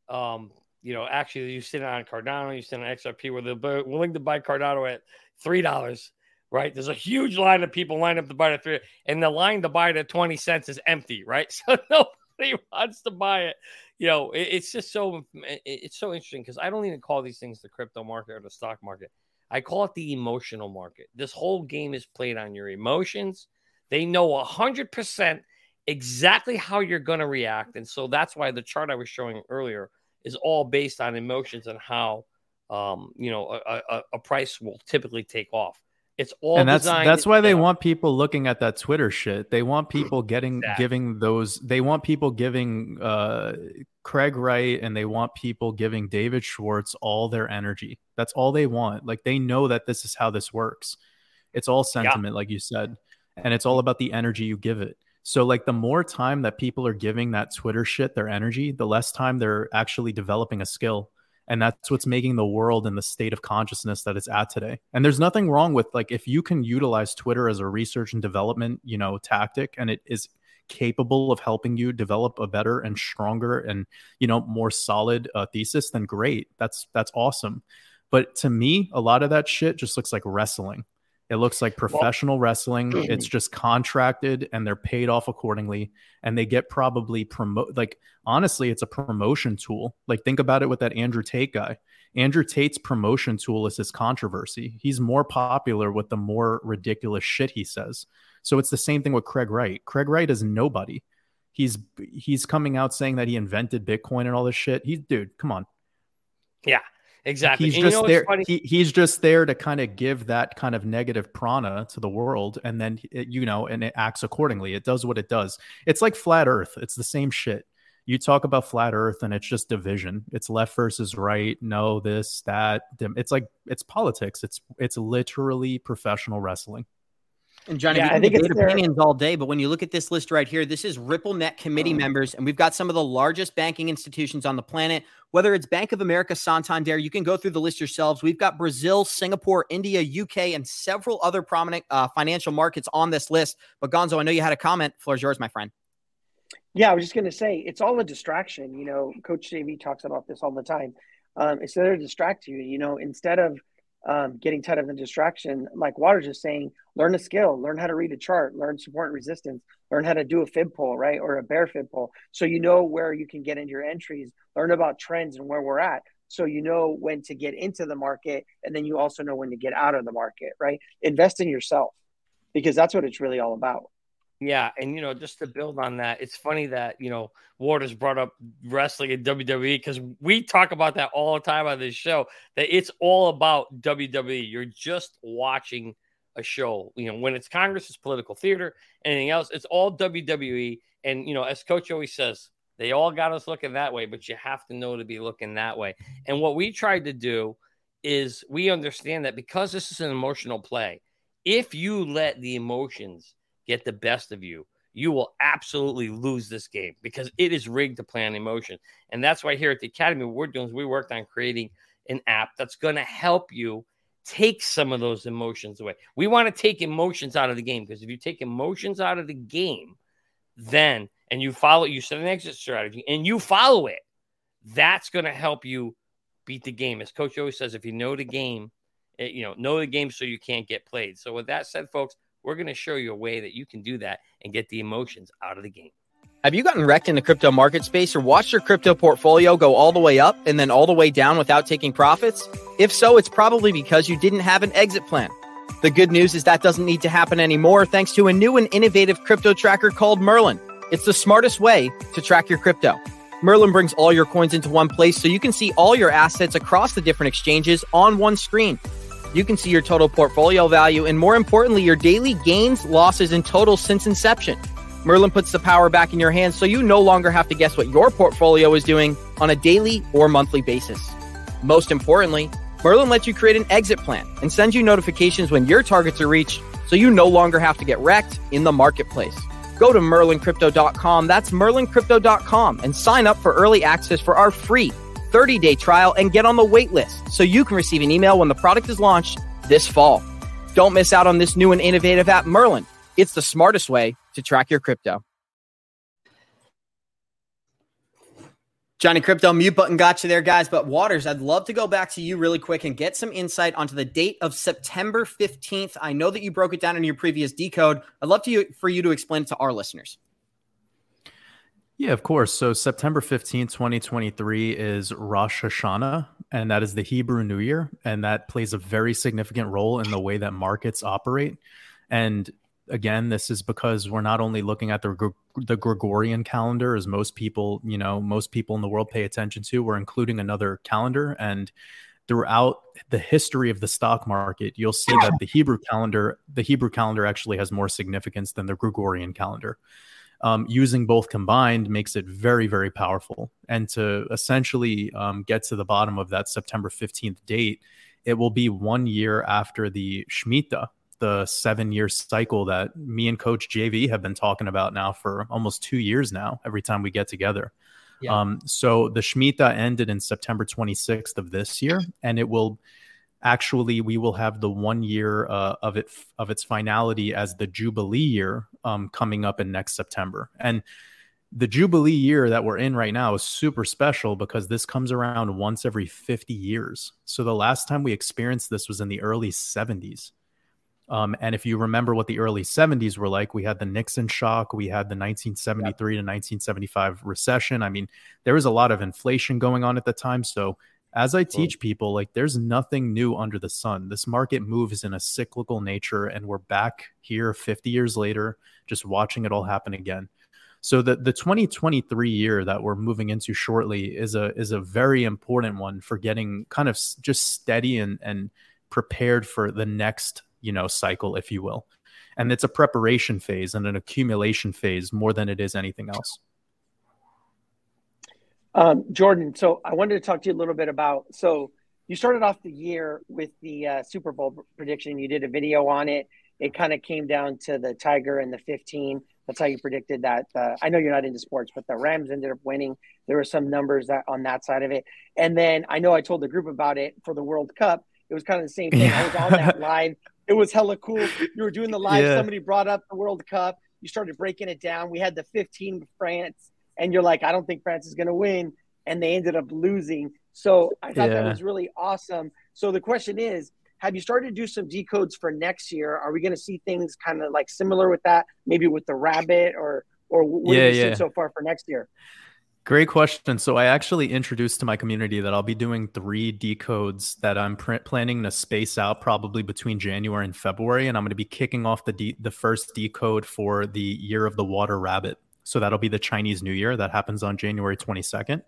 um, you know, actually you sit on Cardano, you sit on XRP where they're willing to buy Cardano at three dollars, right? There's a huge line of people lined up to buy it at three, and the line to buy it at 20 cents is empty, right? So nobody wants to buy it. You know, it, it's just so it, it's so interesting because I don't even call these things the crypto market or the stock market. I call it the emotional market. This whole game is played on your emotions. They know a hundred percent exactly how you're going to react. And so that's why the chart I was showing earlier is all based on emotions and how, um, you know, a, a, a price will typically take off. It's all and that's that's why they want people looking at that Twitter shit. They want people getting exactly. giving those. They want people giving uh, Craig Wright and they want people giving David Schwartz all their energy. That's all they want. Like they know that this is how this works. It's all sentiment, yeah. like you said, and it's all about the energy you give it. So, like, the more time that people are giving that Twitter shit their energy, the less time they're actually developing a skill. And that's what's making the world in the state of consciousness that it's at today. And there's nothing wrong with, like, if you can utilize Twitter as a research and development, you know, tactic, and it is capable of helping you develop a better and stronger and, you know, more solid uh, thesis, then great. That's, that's awesome. But to me, a lot of that shit just looks like wrestling it looks like professional well, wrestling. It's just contracted and they're paid off accordingly. And they get probably promote like honestly, it's a promotion tool. Like think about it with that Andrew Tate guy. Andrew Tate's promotion tool is his controversy. He's more popular with the more ridiculous shit he says. So it's the same thing with Craig Wright. Craig Wright is nobody. He's he's coming out saying that he invented Bitcoin and all this shit. He's dude, come on. Yeah. Exactly. He's and just you know there. He, he's just there to kind of give that kind of negative prana to the world, and then it, you know, and it acts accordingly. It does what it does. It's like flat Earth. It's the same shit. You talk about flat Earth, and it's just division. It's left versus right. No, this, that. It's like it's politics. It's it's literally professional wrestling. And Johnny, yeah, I think it's opinions all day, but when you look at this list right here, this is RippleNet committee oh. members, and we've got some of the largest banking institutions on the planet. Whether it's Bank of America, Santander, you can go through the list yourselves. We've got Brazil, Singapore, India, UK, and several other prominent uh, financial markets on this list. But Gonzo, I know you had a comment. Floor's yours, my friend. Yeah, I was just going to say it's all a distraction. You know, Coach JV talks about this all the time. Um, it's there to distract you. You know, instead of um, getting tired of the distraction, like Waters is saying, learn a skill, learn how to read a chart, learn support and resistance, learn how to do a fib pull, right? Or a bear fib pull. So you know where you can get into your entries, learn about trends and where we're at. So you know when to get into the market. And then you also know when to get out of the market, right? Invest in yourself because that's what it's really all about. Yeah, and you know, just to build on that, it's funny that you know Waters brought up wrestling in WWE because we talk about that all the time on this show. That it's all about WWE. You're just watching a show. You know, when it's Congress, it's political theater. Anything else, it's all WWE. And you know, as Coach always says, they all got us looking that way, but you have to know to be looking that way. And what we tried to do is we understand that because this is an emotional play, if you let the emotions get the best of you, you will absolutely lose this game because it is rigged to play on emotion. And that's why here at the Academy, what we're doing is we worked on creating an app that's going to help you take some of those emotions away. We want to take emotions out of the game because if you take emotions out of the game, then and you follow, you set an exit strategy and you follow it, that's going to help you beat the game. As coach always says, if you know the game, it, you know, know the game so you can't get played. So with that said, folks, we're going to show you a way that you can do that and get the emotions out of the game. Have you gotten wrecked in the crypto market space or watched your crypto portfolio go all the way up and then all the way down without taking profits? If so, it's probably because you didn't have an exit plan. The good news is that doesn't need to happen anymore thanks to a new and innovative crypto tracker called Merlin. It's the smartest way to track your crypto. Merlin brings all your coins into one place so you can see all your assets across the different exchanges on one screen. You can see your total portfolio value and, more importantly, your daily gains, losses, and totals since inception. Merlin puts the power back in your hands so you no longer have to guess what your portfolio is doing. on a daily or monthly basis. Most importantly, Merlin lets you create an exit plan and sends you notifications when your targets are reached so you no longer have to get wrecked in the marketplace. Go to merlincrypto.com, that's merlincrypto.com, and sign up for early access for our free 30 day trial and get on the wait list so you can receive an email when the product is launched this fall. Don't miss out on this new and innovative app, Merlin. It's the smartest way to track your crypto. Johnny Krypto, mute button got you there, guys. But Waters, I'd love to go back to you really quick and get some insight onto the date of September 15th. I know that you broke it down in your previous decode. I'd love to for you to explain it to our listeners. Yeah, of course. So September 15th, 2023 is Rosh Hashanah, and that is the Hebrew New Year. And that plays a very significant role in the way that markets operate. And again, this is because we're not only looking at the the Gregorian calendar, as most people, you know, most people in the world pay attention to. We're including another calendar, and throughout the history of the stock market, you'll see that the Hebrew calendar, the Hebrew calendar, actually has more significance than the Gregorian calendar. Um, using both combined makes it very, very powerful. And to essentially um, get to the bottom of that September 15th date, it will be one year after the Shemitah, the seven year cycle that me and coach JV have been talking about now for almost two years now, every time we get together. Yeah. Um, so the Shemitah ended in September 26th of this year, and it will actually we will have the one year uh, of it of its finality as the Jubilee year um, coming up in next September. And the Jubilee year that we're in right now is super special because this comes around once every 50 years. So the last time we experienced this was in the early 70s. Um, and if you remember what the early 70s were like, we had the Nixon shock, we had the 1973 to 1975 recession. I mean, there was a lot of inflation going on at the time. So, as I teach people, like there's nothing new under the sun. This market moves in a cyclical nature, and we're back here 50 years later, just watching it all happen again. So the the 2023 year that we're moving into shortly is a is a very important one for getting kind of just steady and and prepared for the next you know cycle if you will and it's a preparation phase and an accumulation phase more than it is anything else um, jordan so i wanted to talk to you a little bit about so you started off the year with the uh, super bowl prediction you did a video on it it kind of came down to the tiger and the 15 that's how you predicted that uh, i know you're not into sports but the rams ended up winning there were some numbers that on that side of it and then i know i told the group about it for the world cup it was kind of the same thing. Yeah. I was on that live it was hella cool. You were doing the live. Yeah. Somebody brought up the World Cup. You started breaking it down. We had the 15 with France, and you're like, I don't think France is going to win, and they ended up losing. So I thought yeah. that was really awesome. So the question is, have you started to do some decodes for next year? Are we going to see things kind of like similar with that, maybe with the rabbit, or or what yeah, have you yeah. seen so far for next year? Great question. So I actually introduced to my community that I'll be doing three decodes that I'm pr- planning to space out probably between January and February, and I'm going to be kicking off the de- the first decode for the Year of the Water Rabbit. So that'll be the Chinese New Year that happens on January 22nd.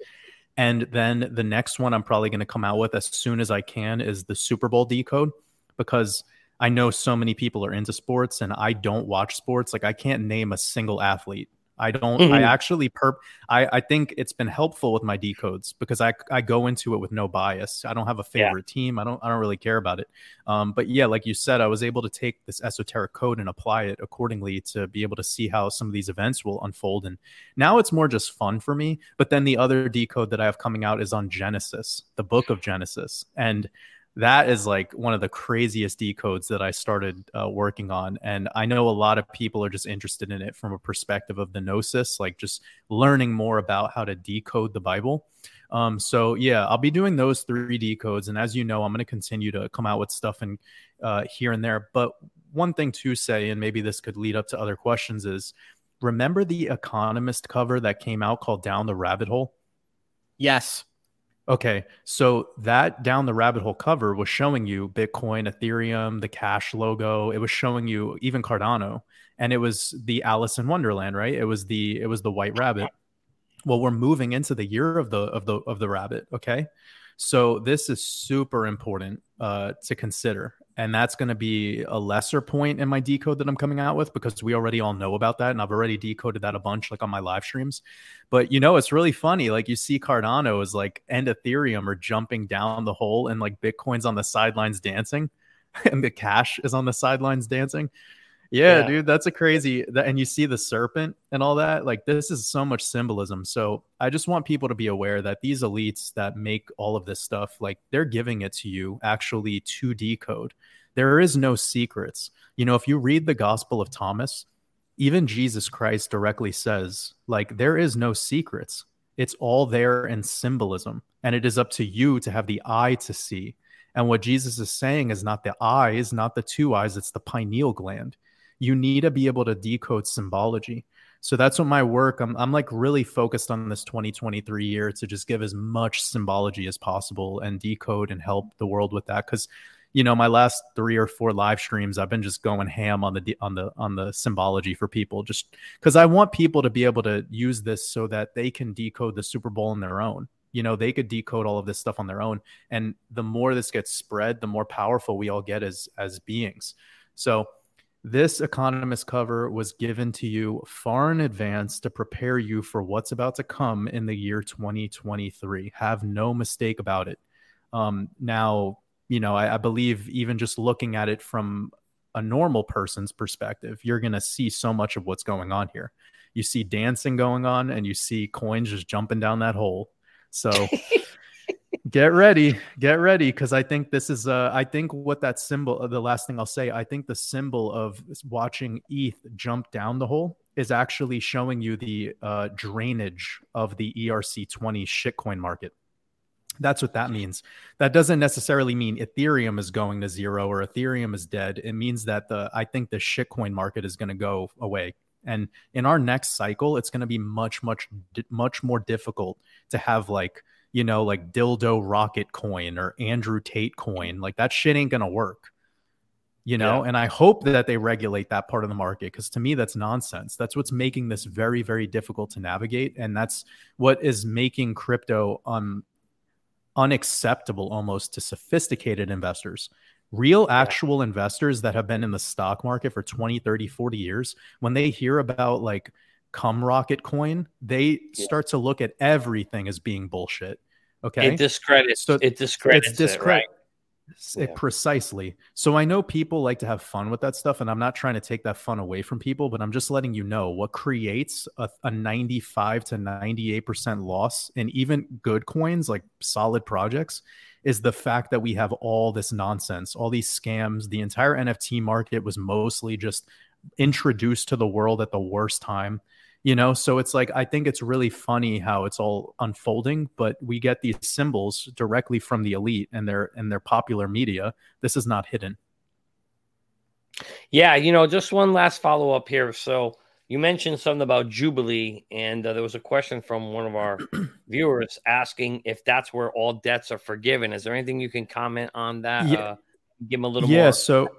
And then the next one I'm probably going to come out with as soon as I can is the Super Bowl decode because I know so many people are into sports and I don't watch sports. Like I can't name a single athlete I don't. Mm-hmm. I actually perp. I I think it's been helpful with my decodes because I I go into it with no bias. I don't have a favorite yeah. team. I don't I don't really care about it. Um, but yeah, like you said, I was able to take this esoteric code and apply it accordingly to be able to see how some of these events will unfold. And now it's more just fun for me. But then the other decode that I have coming out is on Genesis, the book of Genesis, and that is like one of the craziest decodes that I started uh, working on. And I know a lot of people are just interested in it from a perspective of the gnosis, like just learning more about how to decode the Bible. Um, so yeah, I'll be doing those three decodes. And as you know, I'm going to continue to come out with stuff and uh, here and there. But one thing to say, and maybe this could lead up to other questions is remember the economist cover that came out called down the rabbit hole? Yes. Okay, so that down the rabbit hole cover was showing you Bitcoin, Ethereum, the Cash logo. It was showing you even Cardano, and it was the Alice in Wonderland, right? It was the it was the White Rabbit. Well, we're moving into the year of the of the of the rabbit. Okay, so this is super important uh, to consider. And that's going to be a lesser point in my decode that I'm coming out with because we already all know about that. And I've already decoded that a bunch, like on my live streams. But you know, it's really funny. Like you see Cardano is like and Ethereum are jumping down the hole, and like Bitcoin's on the sidelines dancing, and the cash is on the sidelines dancing. Yeah, yeah, dude, that's a crazy that and you see the serpent and all that. Like this is so much symbolism. So I just want people to be aware that these elites that make all of this stuff, like they're giving it to you actually to decode. There is no secrets. You know, if you read the Gospel of Thomas, even Jesus Christ directly says, like, there is no secrets. It's all there in symbolism. And it is up to you to have the eye to see. And what Jesus is saying is not the eye, is not the two eyes, it's the pineal gland you need to be able to decode symbology. So that's what my work. I'm I'm like really focused on this 2023 year to just give as much symbology as possible and decode and help the world with that cuz you know my last 3 or 4 live streams I've been just going ham on the on the on the symbology for people just cuz I want people to be able to use this so that they can decode the Super Bowl on their own. You know, they could decode all of this stuff on their own and the more this gets spread, the more powerful we all get as as beings. So this economist cover was given to you far in advance to prepare you for what's about to come in the year 2023. Have no mistake about it. Um, now, you know, I, I believe even just looking at it from a normal person's perspective, you're going to see so much of what's going on here. You see dancing going on and you see coins just jumping down that hole. So get ready get ready because i think this is uh i think what that symbol uh, the last thing i'll say i think the symbol of watching eth jump down the hole is actually showing you the uh, drainage of the erc20 shitcoin market. That's what that means. That doesn't necessarily mean ethereum is going to zero or ethereum is dead. It means that the i think the shitcoin market is going to go away. And in our next cycle it's going to be much much much more difficult to have like you know, like dildo rocket coin or Andrew Tate coin. Like that shit ain't gonna work. You know, yeah. and I hope that they regulate that part of the market because to me that's nonsense. That's what's making this very, very difficult to navigate, and that's what is making crypto um unacceptable almost to sophisticated investors real actual investors that have been in the stock market for 20 30 40 years when they hear about like come rocket coin they yeah. start to look at everything as being bullshit Okay. It discredits. So it discredits. It's discredit. It, right? It, yeah. Precisely. So I know people like to have fun with that stuff, and I'm not trying to take that fun away from people, but I'm just letting you know what creates a, a 95 to 98% loss in even good coins like solid projects is the fact that we have all this nonsense, all these scams. The entire NFT market was mostly just introduced to the world at the worst time you know? So it's like i think it's really funny how it's all unfolding but we get these symbols directly from the elite and their and their popular media. This is not hidden. Yeah you know just one last follow up here. So you mentioned something about jubilee and uh, there was a question from one of our viewers asking if that's where all debts are forgiven. Is there anything you can comment on that? Yeah. uh, give them a little yeah, more so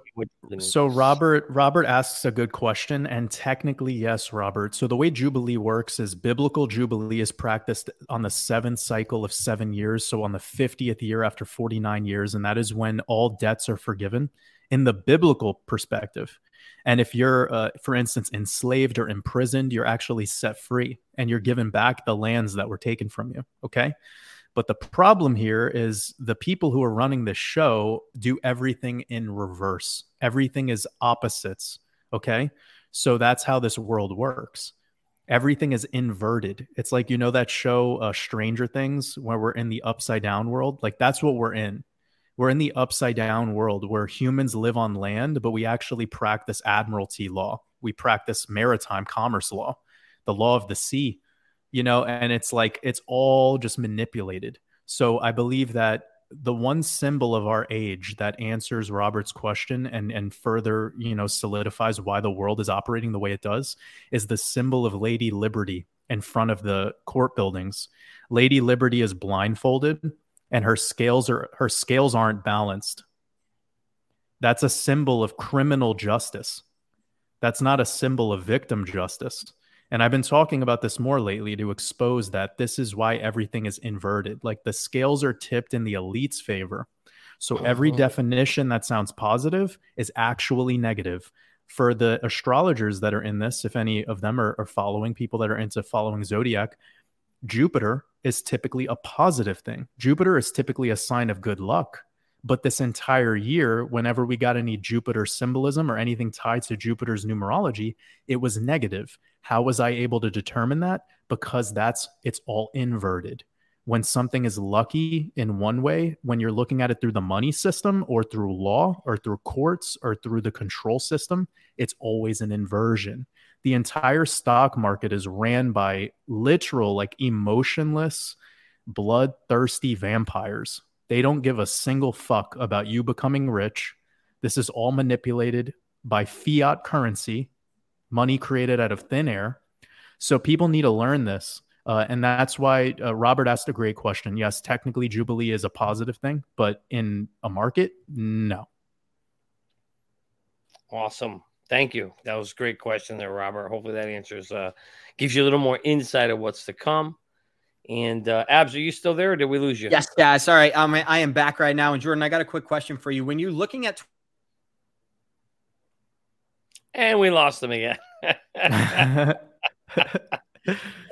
so Robert Robert asks a good question and technically yes Robert. So the way jubilee works is biblical jubilee is practiced on the seventh cycle of 7 years, so on the 50th year after 49 years and that is when all debts are forgiven in the biblical perspective. And if you're uh, for instance enslaved or imprisoned, you're actually set free and you're given back the lands that were taken from you, okay? But the problem here is the people who are running this show do everything in reverse. Everything is opposites. Okay. So that's how this world works. Everything is inverted. It's like, you know, that show, uh, Stranger Things, where we're in the upside down world. Like that's what we're in. We're in the upside down world where humans live on land, but we actually practice admiralty law. We practice maritime commerce law, the law of the sea you know, and it's like it's all just manipulated. So I believe that the one symbol of our age that answers Robert's question and and further, you know, solidifies why the world is operating the way it does is the symbol of Lady Liberty in front of the court buildings. Lady Liberty is blindfolded and her scales are her scales aren't balanced. That's a symbol of criminal justice. That's not a symbol of victim justice. And I've been talking about this more lately to expose that this is why everything is inverted. Like the scales are tipped in the elite's favor. So every oh. definition that sounds positive is actually negative. For the astrologers that are in this, if any of them are, are following people that are into following zodiac, Jupiter is typically a positive thing. Jupiter is typically a sign of good luck. But this entire year, whenever we got any Jupiter symbolism or anything tied to Jupiter's numerology, it was negative. How was I able to determine that? Because that's it's all inverted. When something is lucky in one way, when you're looking at it through the money system or through law or through courts or through the control system, it's always an inversion. The entire stock market is ran by literal, like emotionless, bloodthirsty vampires they don't give a single fuck about you becoming rich. This is all manipulated by fiat currency, money created out of thin air. So people need to learn this. Uh, and that's why uh, Robert asked a great question. Yes, technically, Jubilee is a positive thing, but in a market, no. Awesome. Thank you. That was a great question there, Robert. Hopefully that answers, uh, gives you a little more insight of what's to come. And uh, Abs, are you still there, or did we lose you? Yes, yeah. Sorry, um, I am back right now. And Jordan, I got a quick question for you. When you're looking at, and we lost him again.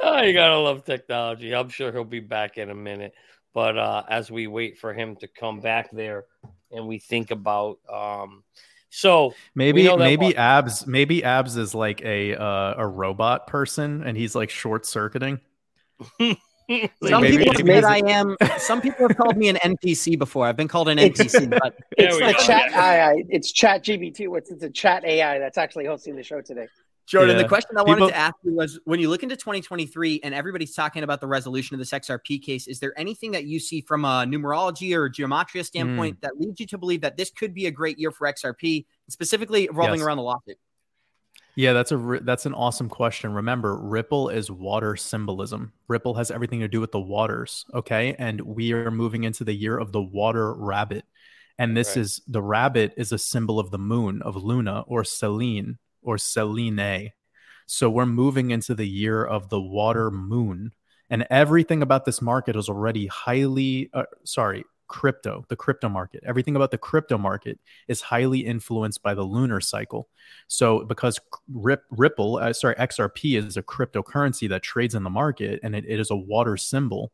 oh, you gotta love technology. I'm sure he'll be back in a minute. But uh, as we wait for him to come back there, and we think about, um, so maybe maybe one- abs maybe abs is like a uh, a robot person, and he's like short circuiting. like some people admit I am. Some people have called me an NPC before. I've been called an NPC, but it's the chat AI. It's Chat GBT. What's it's a chat AI that's actually hosting the show today. Jordan, yeah. the question I wanted people... to ask you was when you look into 2023 and everybody's talking about the resolution of this XRP case, is there anything that you see from a numerology or gematria standpoint mm. that leads you to believe that this could be a great year for XRP, specifically revolving yes. around the lawsuit? Yeah, that's a that's an awesome question. Remember, Ripple is water symbolism. Ripple has everything to do with the waters, okay? And we are moving into the year of the water rabbit. And this right. is the rabbit is a symbol of the moon, of Luna or Selene or Selene. So we're moving into the year of the water moon. And everything about this market is already highly uh, sorry, crypto, the crypto market. Everything about the crypto market is highly influenced by the lunar cycle. So, because Rip, Ripple, uh, sorry, XRP is a cryptocurrency that trades in the market and it, it is a water symbol.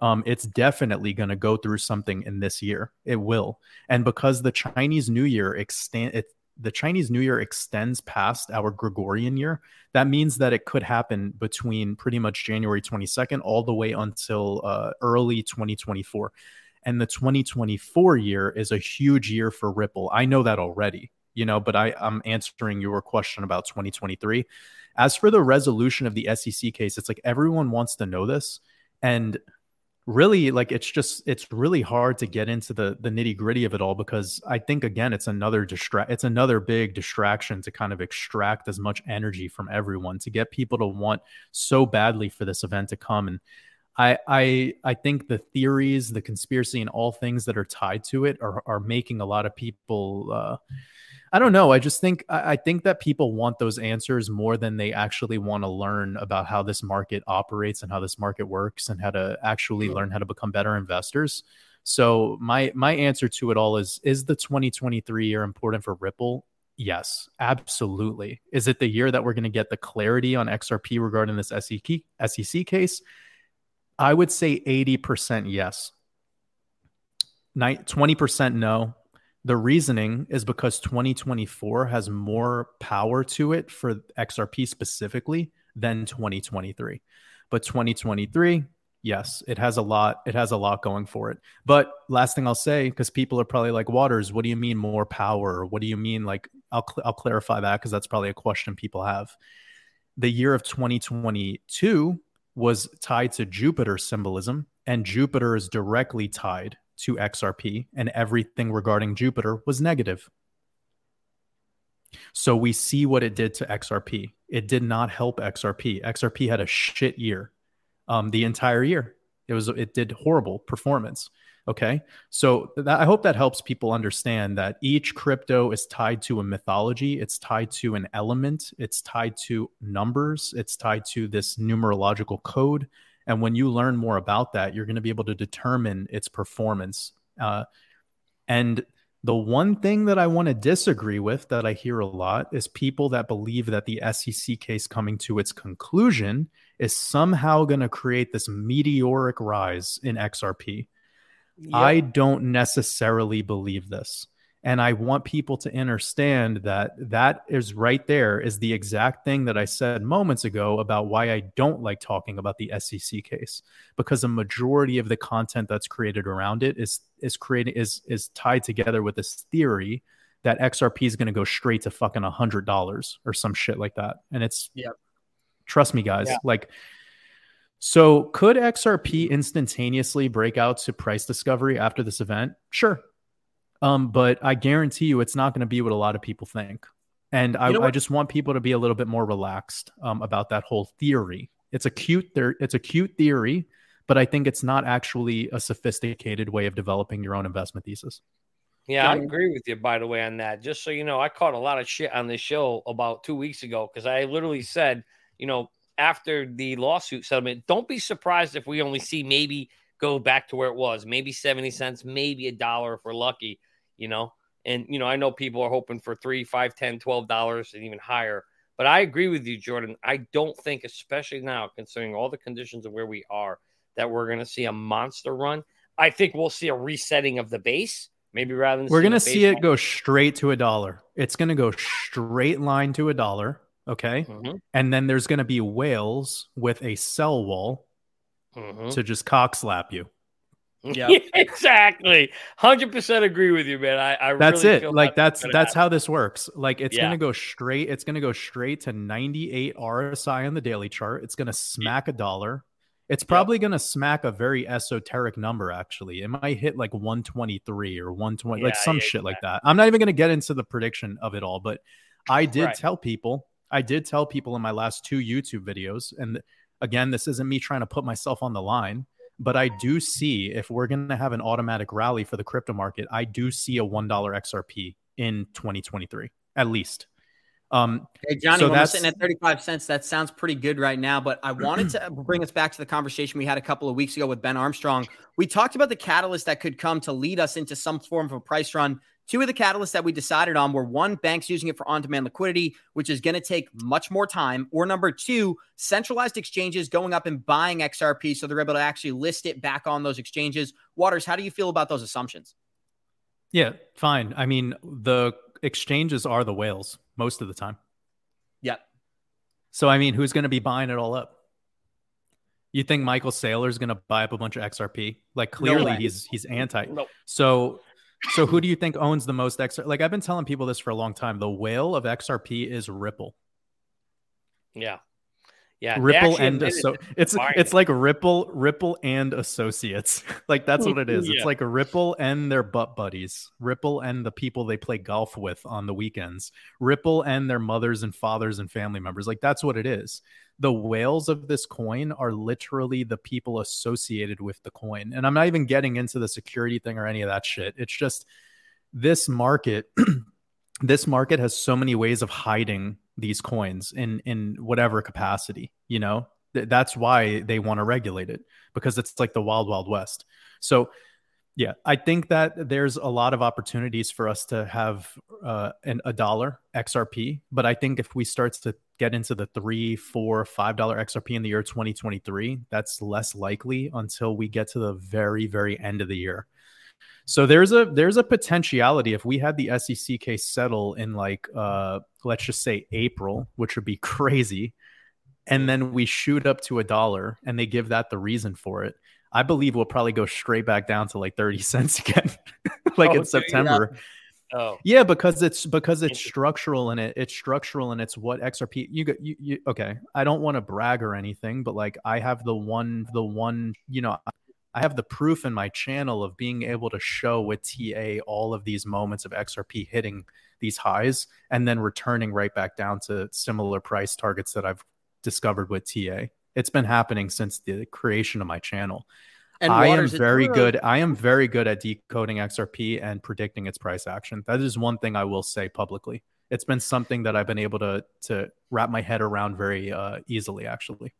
Um, it's definitely going to go through something in this year. It will, and because the Chinese New Year extend, it, the Chinese New Year extends past our Gregorian year, that means that it could happen between pretty much January 22nd all the way until uh, early 2024. And the 2024 year is a huge year for Ripple. I know that already, you know, but I, I'm answering your question about 2023. As for the resolution of the SEC case, it's like everyone wants to know this. And really like it's just it's really hard to get into the the nitty gritty of it all because i think again it's another distract it's another big distraction to kind of extract as much energy from everyone to get people to want so badly for this event to come and I I I think the theories, the conspiracy, and all things that are tied to it are are making a lot of people. Uh, I don't know. I just think I, I think that people want those answers more than they actually want to learn about how this market operates and how this market works and how to actually learn how to become better investors. So my my answer to it all is: Is the 2023 year important for Ripple? Yes, absolutely. Is it the year that we're going to get the clarity on XRP regarding this SEC SEC case? I would say 80% yes. 20% no. The reasoning is because 2024 has more power to it for XRP specifically than 2023. But 2023, yes, it has a lot it has a lot going for it. But last thing I'll say because people are probably like waters, what do you mean more power? What do you mean like I'll cl- I'll clarify that because that's probably a question people have. The year of 2022 was tied to Jupiter symbolism, and Jupiter is directly tied to XRP, and everything regarding Jupiter was negative. So we see what it did to XRP. It did not help XRP. XRP had a shit year, um, the entire year. It was it did horrible performance. Okay. So that, I hope that helps people understand that each crypto is tied to a mythology, it's tied to an element, it's tied to numbers, it's tied to this numerological code. And when you learn more about that, you're going to be able to determine its performance. Uh, And the one thing that I want to disagree with that I hear a lot is people that believe that the SEC case coming to its conclusion is somehow going to create this meteoric rise in XRP. Yep. I don't necessarily believe this. And I want people to understand that that is right there is the exact thing that I said moments ago about why I don't like talking about the SEC case because a majority of the content that's created around it is is created is is tied together with this theory that XRP is going to go straight to fucking a hundred dollars or some shit like that. And it's yeah, trust me, guys, yeah. like. So, could XRP instantaneously break out to price discovery after this event? Sure, um, but I guarantee you, it's not going to be what a lot of people think. And I, I, just want people to be a little bit more relaxed um, about that whole theory. It's a cute, there, it's a cute theory, but I think it's not actually a sophisticated way of developing your own investment thesis. Yeah, I agree with you. By the way, on that, just so you know, I caught a lot of shit on this show about two weeks ago because I literally said, you know, after the lawsuit settlement, don't be surprised if we only see maybe go back to where it was, maybe seventy cents, maybe a dollar if we're lucky you know. And you know, I know people are hoping for three, five, ten, twelve dollars and even higher. But I agree with you, Jordan. I don't think, especially now, considering all the conditions of where we are, that we're going to see a monster run. I think we'll see a resetting of the base, maybe rather than we're going to see it go straight to a dollar. It's going to go straight line to a dollar. Okay. Mm-hmm. And then there's going to be whales with a sell wall mm-hmm. to just cock slap you. Yeah, exactly. Hundred percent agree with you, man. I, I that's really it. Like that's that's how this works. Like it's yeah. gonna go straight. It's gonna go straight to ninety eight RSI on the daily chart. It's gonna smack a dollar. It's probably yep. gonna smack a very esoteric number. Actually, it might hit like one twenty three or one twenty, yeah, like some yeah, shit like that. I'm not even gonna get into the prediction of it all, but I did right. tell people. I did tell people in my last two YouTube videos, and again, this isn't me trying to put myself on the line but I do see if we're going to have an automatic rally for the crypto market, I do see a $1 XRP in 2023 at least. Um, hey, Johnny, so that's sitting at 35 cents. That sounds pretty good right now. But I wanted to bring us back to the conversation we had a couple of weeks ago with Ben Armstrong. We talked about the catalyst that could come to lead us into some form of a price run. Two of the catalysts that we decided on were one, banks using it for on demand liquidity, which is going to take much more time, or number two, centralized exchanges going up and buying XRP so they're able to actually list it back on those exchanges. Waters, how do you feel about those assumptions? Yeah, fine. I mean, the exchanges are the whales most of the time. Yep. So, I mean, who's going to be buying it all up? You think Michael Saylor is going to buy up a bunch of XRP? Like clearly no he's he's anti. Nope. So so who do you think owns the most XRP? Like I've been telling people this for a long time. The whale of XRP is Ripple. Yeah. Yeah, Ripple and it's it's like Ripple, Ripple and associates. like that's what it is. yeah. It's like a Ripple and their butt buddies. Ripple and the people they play golf with on the weekends. Ripple and their mothers and fathers and family members. Like that's what it is. The whales of this coin are literally the people associated with the coin. And I'm not even getting into the security thing or any of that shit. It's just this market this market has so many ways of hiding these coins in in whatever capacity you know? Th- that's why they want to regulate it because it's like the wild wild west. So yeah i think that there's a lot of opportunities for us to have uh, an, a dollar xrp but i think if we start to get into the three four five dollar xrp in the year 2023 that's less likely until we get to the very very end of the year so there's a there's a potentiality if we had the SEC case settle in like uh let's just say April, which would be crazy, and then we shoot up to a dollar and they give that the reason for it. I believe we'll probably go straight back down to like 30 cents again, like oh, in September. Oh. Yeah, because it's because it's structural and it, it's structural and it's what XRP you got you, you okay. I don't want to brag or anything, but like I have the one the one, you know, I have the proof in my channel of being able to show with TA all of these moments of XRP hitting these highs and then returning right back down to similar price targets that I've discovered with TA. It's been happening since the creation of my channel. And I am very good. I am very good at decoding XRP and predicting its price action. That is one thing I will say publicly. It's been something that I've been able to to wrap my head around very uh, easily, actually.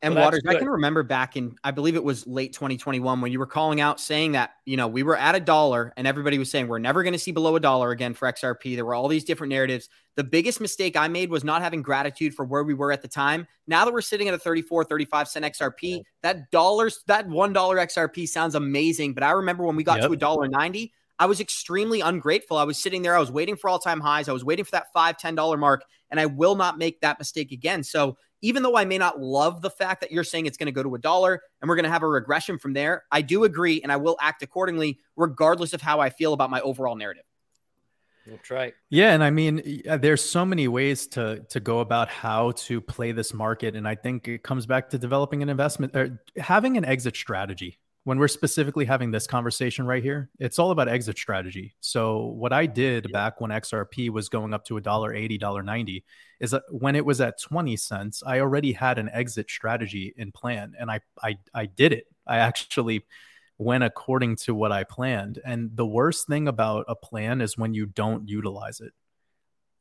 And well, Waters, I can remember back in, I believe it was late 2021 when you were calling out saying that, you know, we were at a dollar and everybody was saying we're never going to see below a dollar again for XRP. There were all these different narratives. The biggest mistake I made was not having gratitude for where we were at the time. Now that we're sitting at a 34, 35 cent XRP, that dollars, that $1 XRP sounds amazing. But I remember when we got yep. to a dollar 90, I was extremely ungrateful. I was sitting there, I was waiting for all time highs. I was waiting for that five, $10 mark, and I will not make that mistake again. So even though I may not love the fact that you're saying it's going to go to a dollar and we're going to have a regression from there, I do agree and I will act accordingly, regardless of how I feel about my overall narrative. That's right. Yeah, and I mean, there's so many ways to to go about how to play this market, and I think it comes back to developing an investment or having an exit strategy when we're specifically having this conversation right here, it's all about exit strategy. So what I did yeah. back when XRP was going up to a dollar eighty, dollar ninety, is that when it was at 20 cents, I already had an exit strategy in plan and I I I did it. I actually went according to what I planned. And the worst thing about a plan is when you don't utilize it.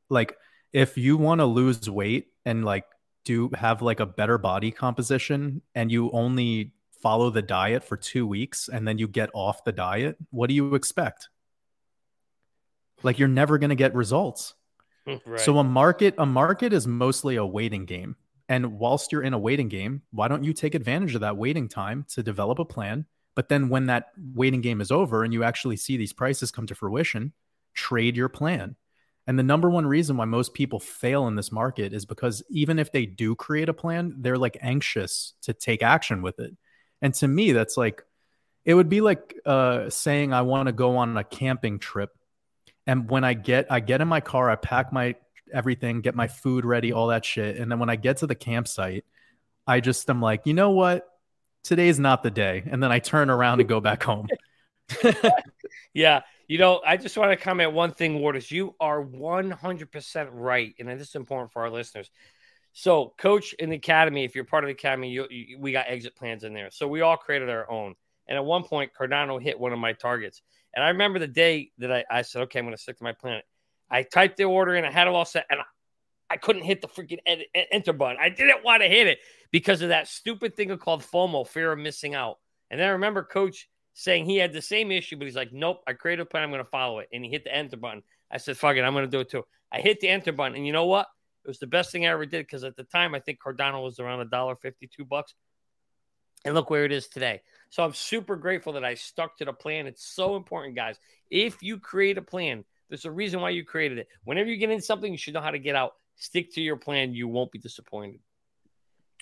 Like if you want to lose weight and like do have like a better body composition and you only follow the diet for two weeks and then you get off the diet, what do you expect? Like you're never going to get results. Right. So a market, a market is mostly a waiting game. And whilst you're in a waiting game, why don't you take advantage of that waiting time to develop a plan? But then when that waiting game is over and you actually see these prices come to fruition, trade your plan. And the number one reason why most people fail in this market is because even if they do create a plan, they're like anxious to take action with it. And to me, that's like, it would be like uh, saying I want to go on a camping trip. And when I get, I get in my car, I pack my everything, get my food ready, all that shit. And then when I get to the campsite, I just am like, you know what? Today's not the day. And then I turn around and go back home. yeah. You know, I just want to comment one thing, Waters. You are 100% right. And this is important for our listeners. So, coach in the academy, if you're part of the academy, you, you, we got exit plans in there. So we all created our own. And at one point, Cardano hit one of my targets. And I remember the day that I, I said, okay, I'm going to stick to my plan. I typed the order in, I had it all set, and I, I couldn't hit the freaking ed- enter button. I didn't want to hit it because of that stupid thing called FOMO, fear of missing out. And then I remember coach saying he had the same issue, but he's like, nope, I created a plan, I'm going to follow it. And he hit the enter button. I said, fuck it, I'm going to do it too. I hit the enter button, and you know what? It was the best thing I ever did because at the time I think Cardano was around a dollar fifty-two bucks, and look where it is today. So I'm super grateful that I stuck to the plan. It's so important, guys. If you create a plan, there's a reason why you created it. Whenever you get in something, you should know how to get out. Stick to your plan. You won't be disappointed.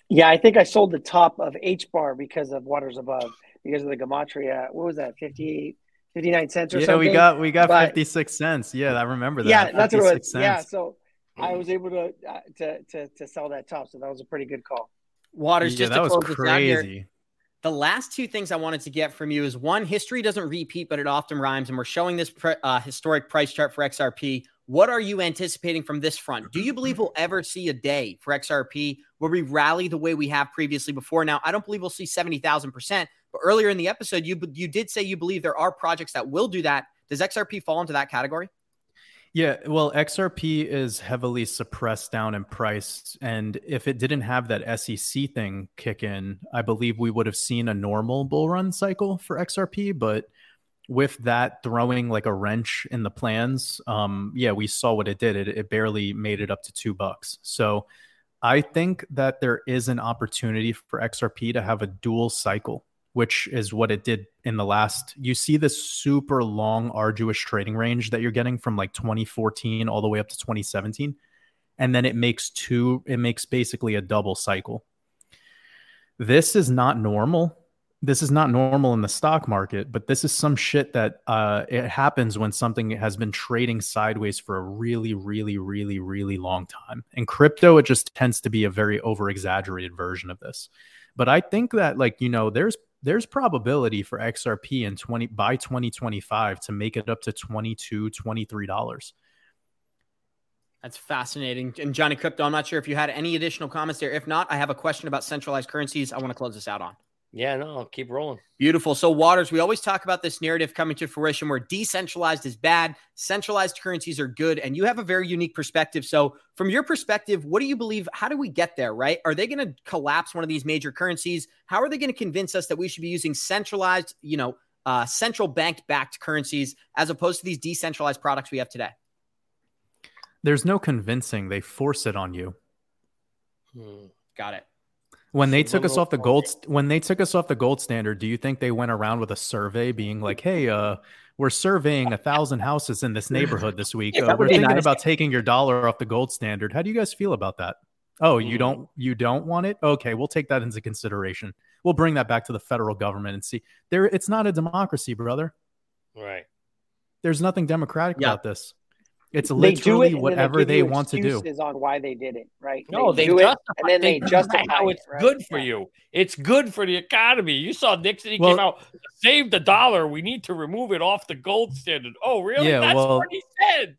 Yeah, I think I sold the top of HBAR because of waters above because of the gematria. What was that? 58, 59 cents or yeah, something. we got we got but, 56 cents. Yeah, I remember that. Yeah, that's what it was. Cents. Yeah, so I was able to, uh, to to to sell that top, so that was a pretty good call. Waters, yeah, just that to close was crazy. Here, the last two things I wanted to get from you is one, history doesn't repeat, but it often rhymes, and we're showing this pre- uh, historic price chart for XRP. What are you anticipating from this front? Do you believe we'll ever see a day for XRP where we rally the way we have previously before? Now, I don't believe we'll see 70,000%, but earlier in the episode, you, you did say you believe there are projects that will do that. Does XRP fall into that category? Yeah, well, XRP is heavily suppressed down in price. And if it didn't have that SEC thing kick in, I believe we would have seen a normal bull run cycle for XRP. But with that throwing like a wrench in the plans, um, yeah, we saw what it did. It, it barely made it up to two bucks. So I think that there is an opportunity for XRP to have a dual cycle which is what it did in the last. You see this super long, arduous trading range that you're getting from like 2014 all the way up to 2017. And then it makes two, it makes basically a double cycle. This is not normal. This is not normal in the stock market, but this is some shit that uh, it happens when something has been trading sideways for a really, really, really, really long time. In crypto, it just tends to be a very over exaggerated version of this. But I think that, like, you know, there's there's probability for XRP in 20 by 2025 to make it up to 22 $23. That's fascinating. And Johnny Krypto, I'm not sure if you had any additional comments there. If not, I have a question about centralized currencies I want to close this out on. Yeah, no, I'll keep rolling. Beautiful. So, Waters, we always talk about this narrative coming to fruition where decentralized is bad, centralized currencies are good, and you have a very unique perspective. So, from your perspective, what do you believe? How do we get there, right? Are they going to collapse one of these major currencies? How are they going to convince us that we should be using centralized, you know, uh, central bank backed currencies as opposed to these decentralized products we have today? There's no convincing. They force it on you. Hmm. Got it when they took us off the gold when they took us off the gold standard do you think they went around with a survey being like hey uh we're surveying a thousand houses in this neighborhood this week. Uh, we're thinking nice. about taking your dollar off the gold standard. How do you guys feel about that? Oh you don't mm. you don't want it? Okay we'll take that into consideration. We'll bring that back to the federal government and see. There it's not a democracy brother. Right. There's nothing democratic yeah. about this it's literally whatever they, they want to do. Is on why they did it, right? No, they, they justify, and then they, justify how it's right? good for yeah. you. It's good for the economy. You saw Nixon. He well, came out, save the dollar. We need to remove it off the gold standard. Oh, really? Yeah, That's well, what he said.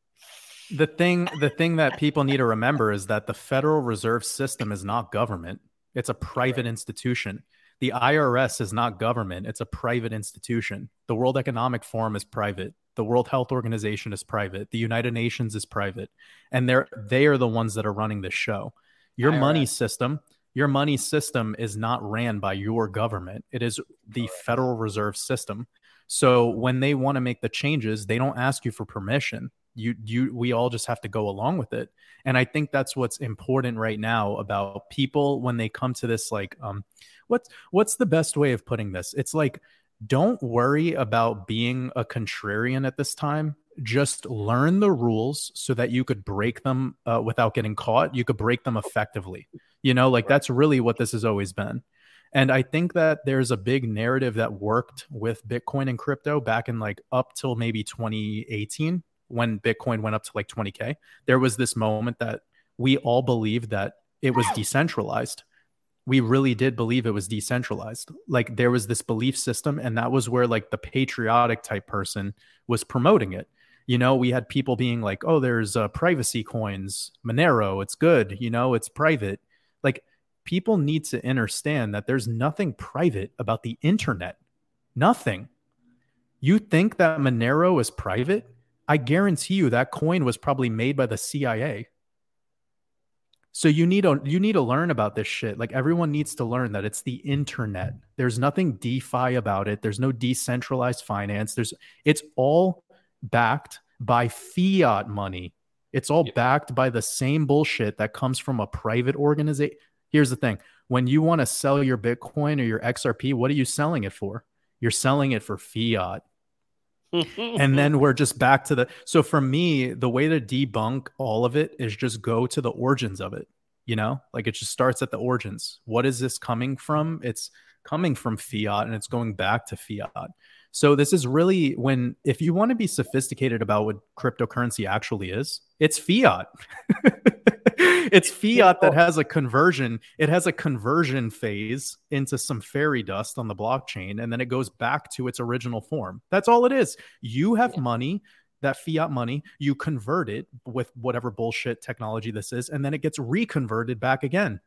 The thing, the thing that people need to remember is that the Federal Reserve System is not government. It's a private right. institution. The IRS is not government. It's a private institution. The World Economic Forum is private the World Health Organization is private. The United Nations is private. And they're they are the ones that are running this show. Your IRS. money system, your money system is not ran by your government. It is the Federal Reserve System. So when they want to make the changes, they don't ask you for permission. You you we all just have to go along with it. And I think that's what's important right now about people when they come to this like um what's what's the best way of putting this? It's like don't worry about being a contrarian at this time. Just learn the rules so that you could break them uh, without getting caught. You could break them effectively. You know, like that's really what this has always been. And I think that there's a big narrative that worked with Bitcoin and crypto back in like up till maybe 2018 when Bitcoin went up to like 20K. There was this moment that we all believed that it was decentralized we really did believe it was decentralized. Like there was this belief system, and that was where like the patriotic type person was promoting it. You know, we had people being like, "Oh, there's uh, privacy coins, Monero. It's good. You know, it's private." Like people need to understand that there's nothing private about the internet. Nothing. You think that Monero is private? I guarantee you that coin was probably made by the CIA. So you need to you need to learn about this shit. Like everyone needs to learn that it's the internet. There's nothing DeFi about it. There's no decentralized finance. There's it's all backed by fiat money. It's all yeah. backed by the same bullshit that comes from a private organization. Here's the thing. When you want to sell your Bitcoin or your XRP, what are you selling it for? You're selling it for fiat and then we're just back to the so for me the way to debunk all of it is just go to the origins of it you know? Like it just starts at the origins. What is this coming from? It's coming from fiat and it's going back to fiat. So this is really when if you want to be sophisticated about what cryptocurrency actually is it's fiat it's fiat that has a conversion. It has a conversion phase into some fairy dust on the blockchain, and then it goes back to its original form. That's all it is. You have yeah. money, that fiat money, you convert it with whatever bullshit technology this is, and then it gets reconverted back again.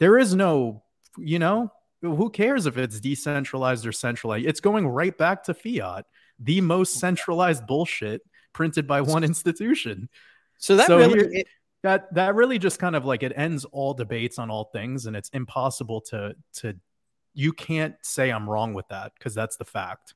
There is no, you know, who cares if it's decentralized or centralized? It's going right back to fiat, the most centralized bullshit printed by one institution. So that so really it, that that really just kind of like it ends all debates on all things and it's impossible to to you can't say i'm wrong with that because that's the fact.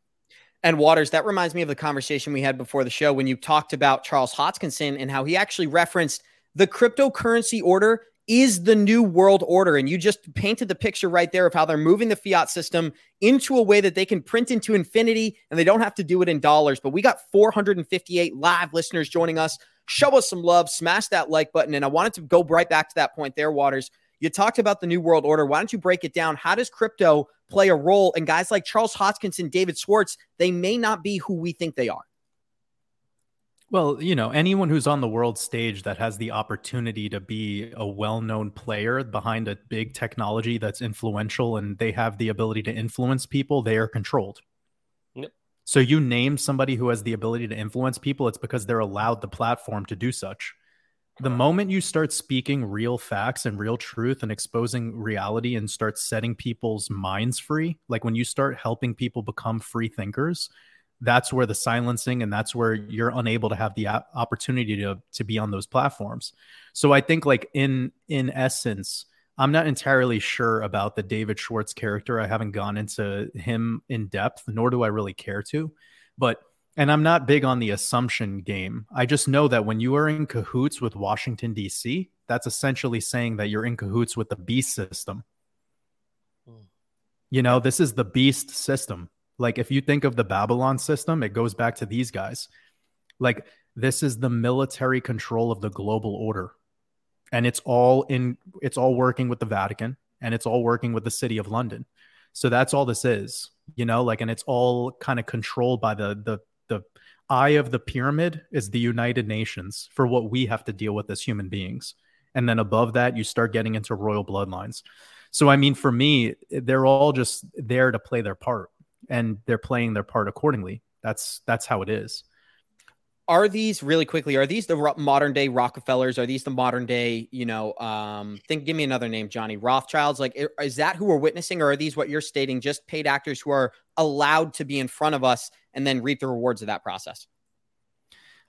And waters that reminds me of the conversation we had before the show when you talked about charles hoskinson and how he actually referenced the cryptocurrency order is the new world order and you just painted the picture right there of how they're moving the fiat system into a way that they can print into infinity and they don't have to do it in dollars but we got 458 live listeners joining us show us some love, smash that like button. And I wanted to go right back to that point there, Waters. You talked about the New World Order. Why don't you break it down? How does crypto play a role? And guys like Charles Hoskinson, David Schwartz, they may not be who we think they are. Well, you know, anyone who's on the world stage that has the opportunity to be a well known player behind a big technology that's influential and they have the ability to influence people, they are controlled. Yep. So you name somebody who has the ability to influence people, it's because they're allowed the platform to do such. the moment you start speaking real facts and real truth and exposing reality and start setting people's minds free, like when you start helping people become free thinkers, that's where the silencing and that's where you're unable to have the opportunity to to be on those platforms. So I think like in in essence, I'm not entirely sure about the David Schwartz character. I haven't gone into him in depth, nor do I really care to. But and I'm not big on the assumption game. I just know that when you are in cahoots with Washington, D.C., that's essentially saying that you're in cahoots with the beast system. Hmm. You know, this is the beast system. Like, if you think of the Babylon system, it goes back to these guys. Like, this is the military control of the global order. And it's all in, it's all working with the Vatican and it's all working with the city of London. So that's all this is, you know, like, and it's all kind of controlled by the, the, the eye of the pyramid is the United Nations for what we have to deal with as human beings. And then above that, you start getting into royal bloodlines. So, I mean, for me, they're all just there to play their part and they're playing their part accordingly. That's that's how it is. Are these really quickly are these the modern day rockefellers? Are these the modern day you know um think give me another name johnny rothschilds? Like is that who we're witnessing or are these what you're stating just paid actors who are allowed to be in front of us and then reap the rewards of that process?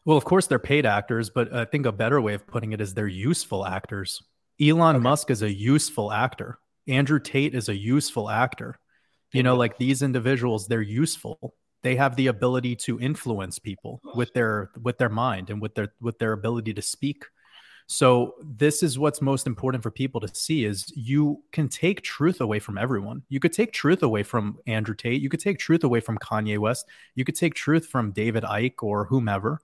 Well of course they're paid actors but i think a better way of putting it is they're useful actors. Elon okay. musk is a useful actor. Andrew tate is a useful actor you know like these individuals they're useful. They have the ability to influence people with their with their mind and with their with their ability to speak. So this is what's most important for people to see is you can take truth away from everyone. You could take truth away from andrew tate. You could take truth away from kanye west. You could take truth from david icke or whomever.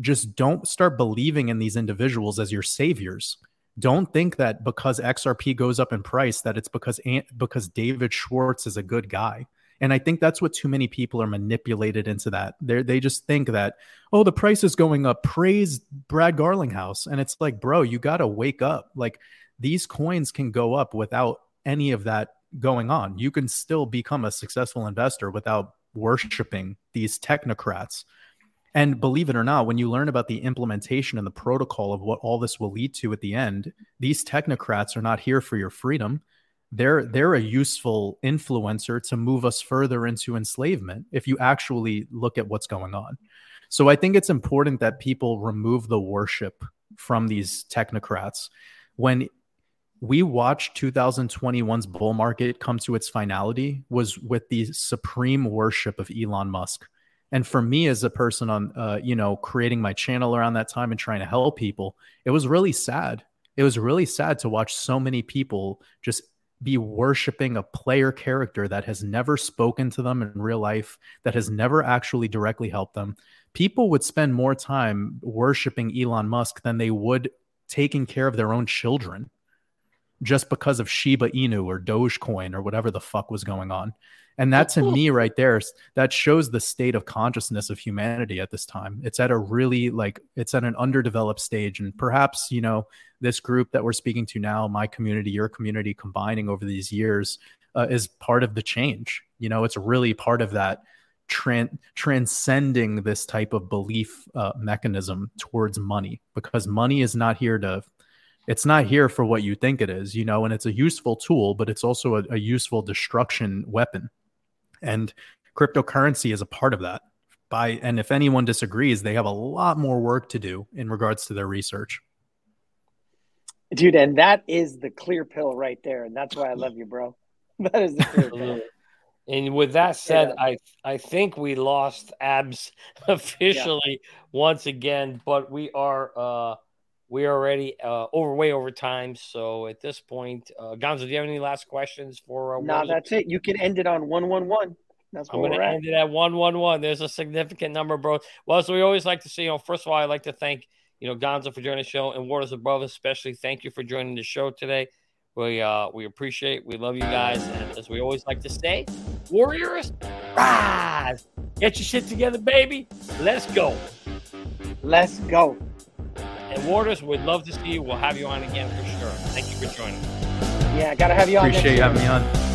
Just don't start believing in these individuals as your saviors don't think that because xrp goes up in price that it's because because david schwartz is a good guy and I think that's what too many people are manipulated into that. They they just think that, oh, the price is going up. Praise Brad Garlinghouse. And it's like, bro, you got to wake up. Like these coins can go up without any of that going on. You can still become a successful investor without worshiping these technocrats. And believe it or not, when you learn about the implementation and the protocol of what all this will lead to at the end, these technocrats are not here for your freedom. They're they're a useful influencer to move us further into enslavement if you actually look at what's going on. So i think it's important that people remove the worship from these technocrats. When we watched 2021's bull market come to its finality was with the supreme worship of elon musk and for me as a person on uh, you know creating my channel around that time and trying to help people it was really sad it was really sad to watch so many people just be worshiping a player character that has never spoken to them in real life, that has never actually directly helped them. People would spend more time worshiping Elon Musk than they would taking care of their own children just because of Shiba Inu or Dogecoin or whatever the fuck was going on. And that to me right there, that shows the state of consciousness of humanity at this time. It's at a really like it's at an underdeveloped stage. And perhaps, you know, this group that we're speaking to now, my community, your community combining over these years uh, is part of the change. You know, it's really part of that tran- transcending this type of belief uh, mechanism towards money because money is not here to it's not here for what you think it is, you know, and it's a useful tool, but it's also a, a useful destruction weapon. And cryptocurrency is a part of that. By and if anyone disagrees, they have a lot more work to do in regards to their research. Dude, and that is the clear pill right there. And that's why I love you, bro. That is the clear pill. And with that said, yeah. I I think we lost abs officially yeah. once again, but we are uh we are already uh, over way over time. So at this point, uh, Gonzo, do you have any last questions for? Uh, no, that's it. You can end it on one one one. That's I'm going to end it at one one one. There's a significant number, bro. Well, so we always like to see. You know, first of all, I'd like to thank you know Gonzo for joining the show and Waters Above, especially. Thank you for joining the show today. We uh we appreciate, we love you guys, and as we always like to say, Warriors, rise! Get your shit together, baby. Let's go. Let's go. And Waters, would love to see you. We'll have you on again for sure. Thank you for joining. Yeah, gotta have you on. Appreciate you having me on.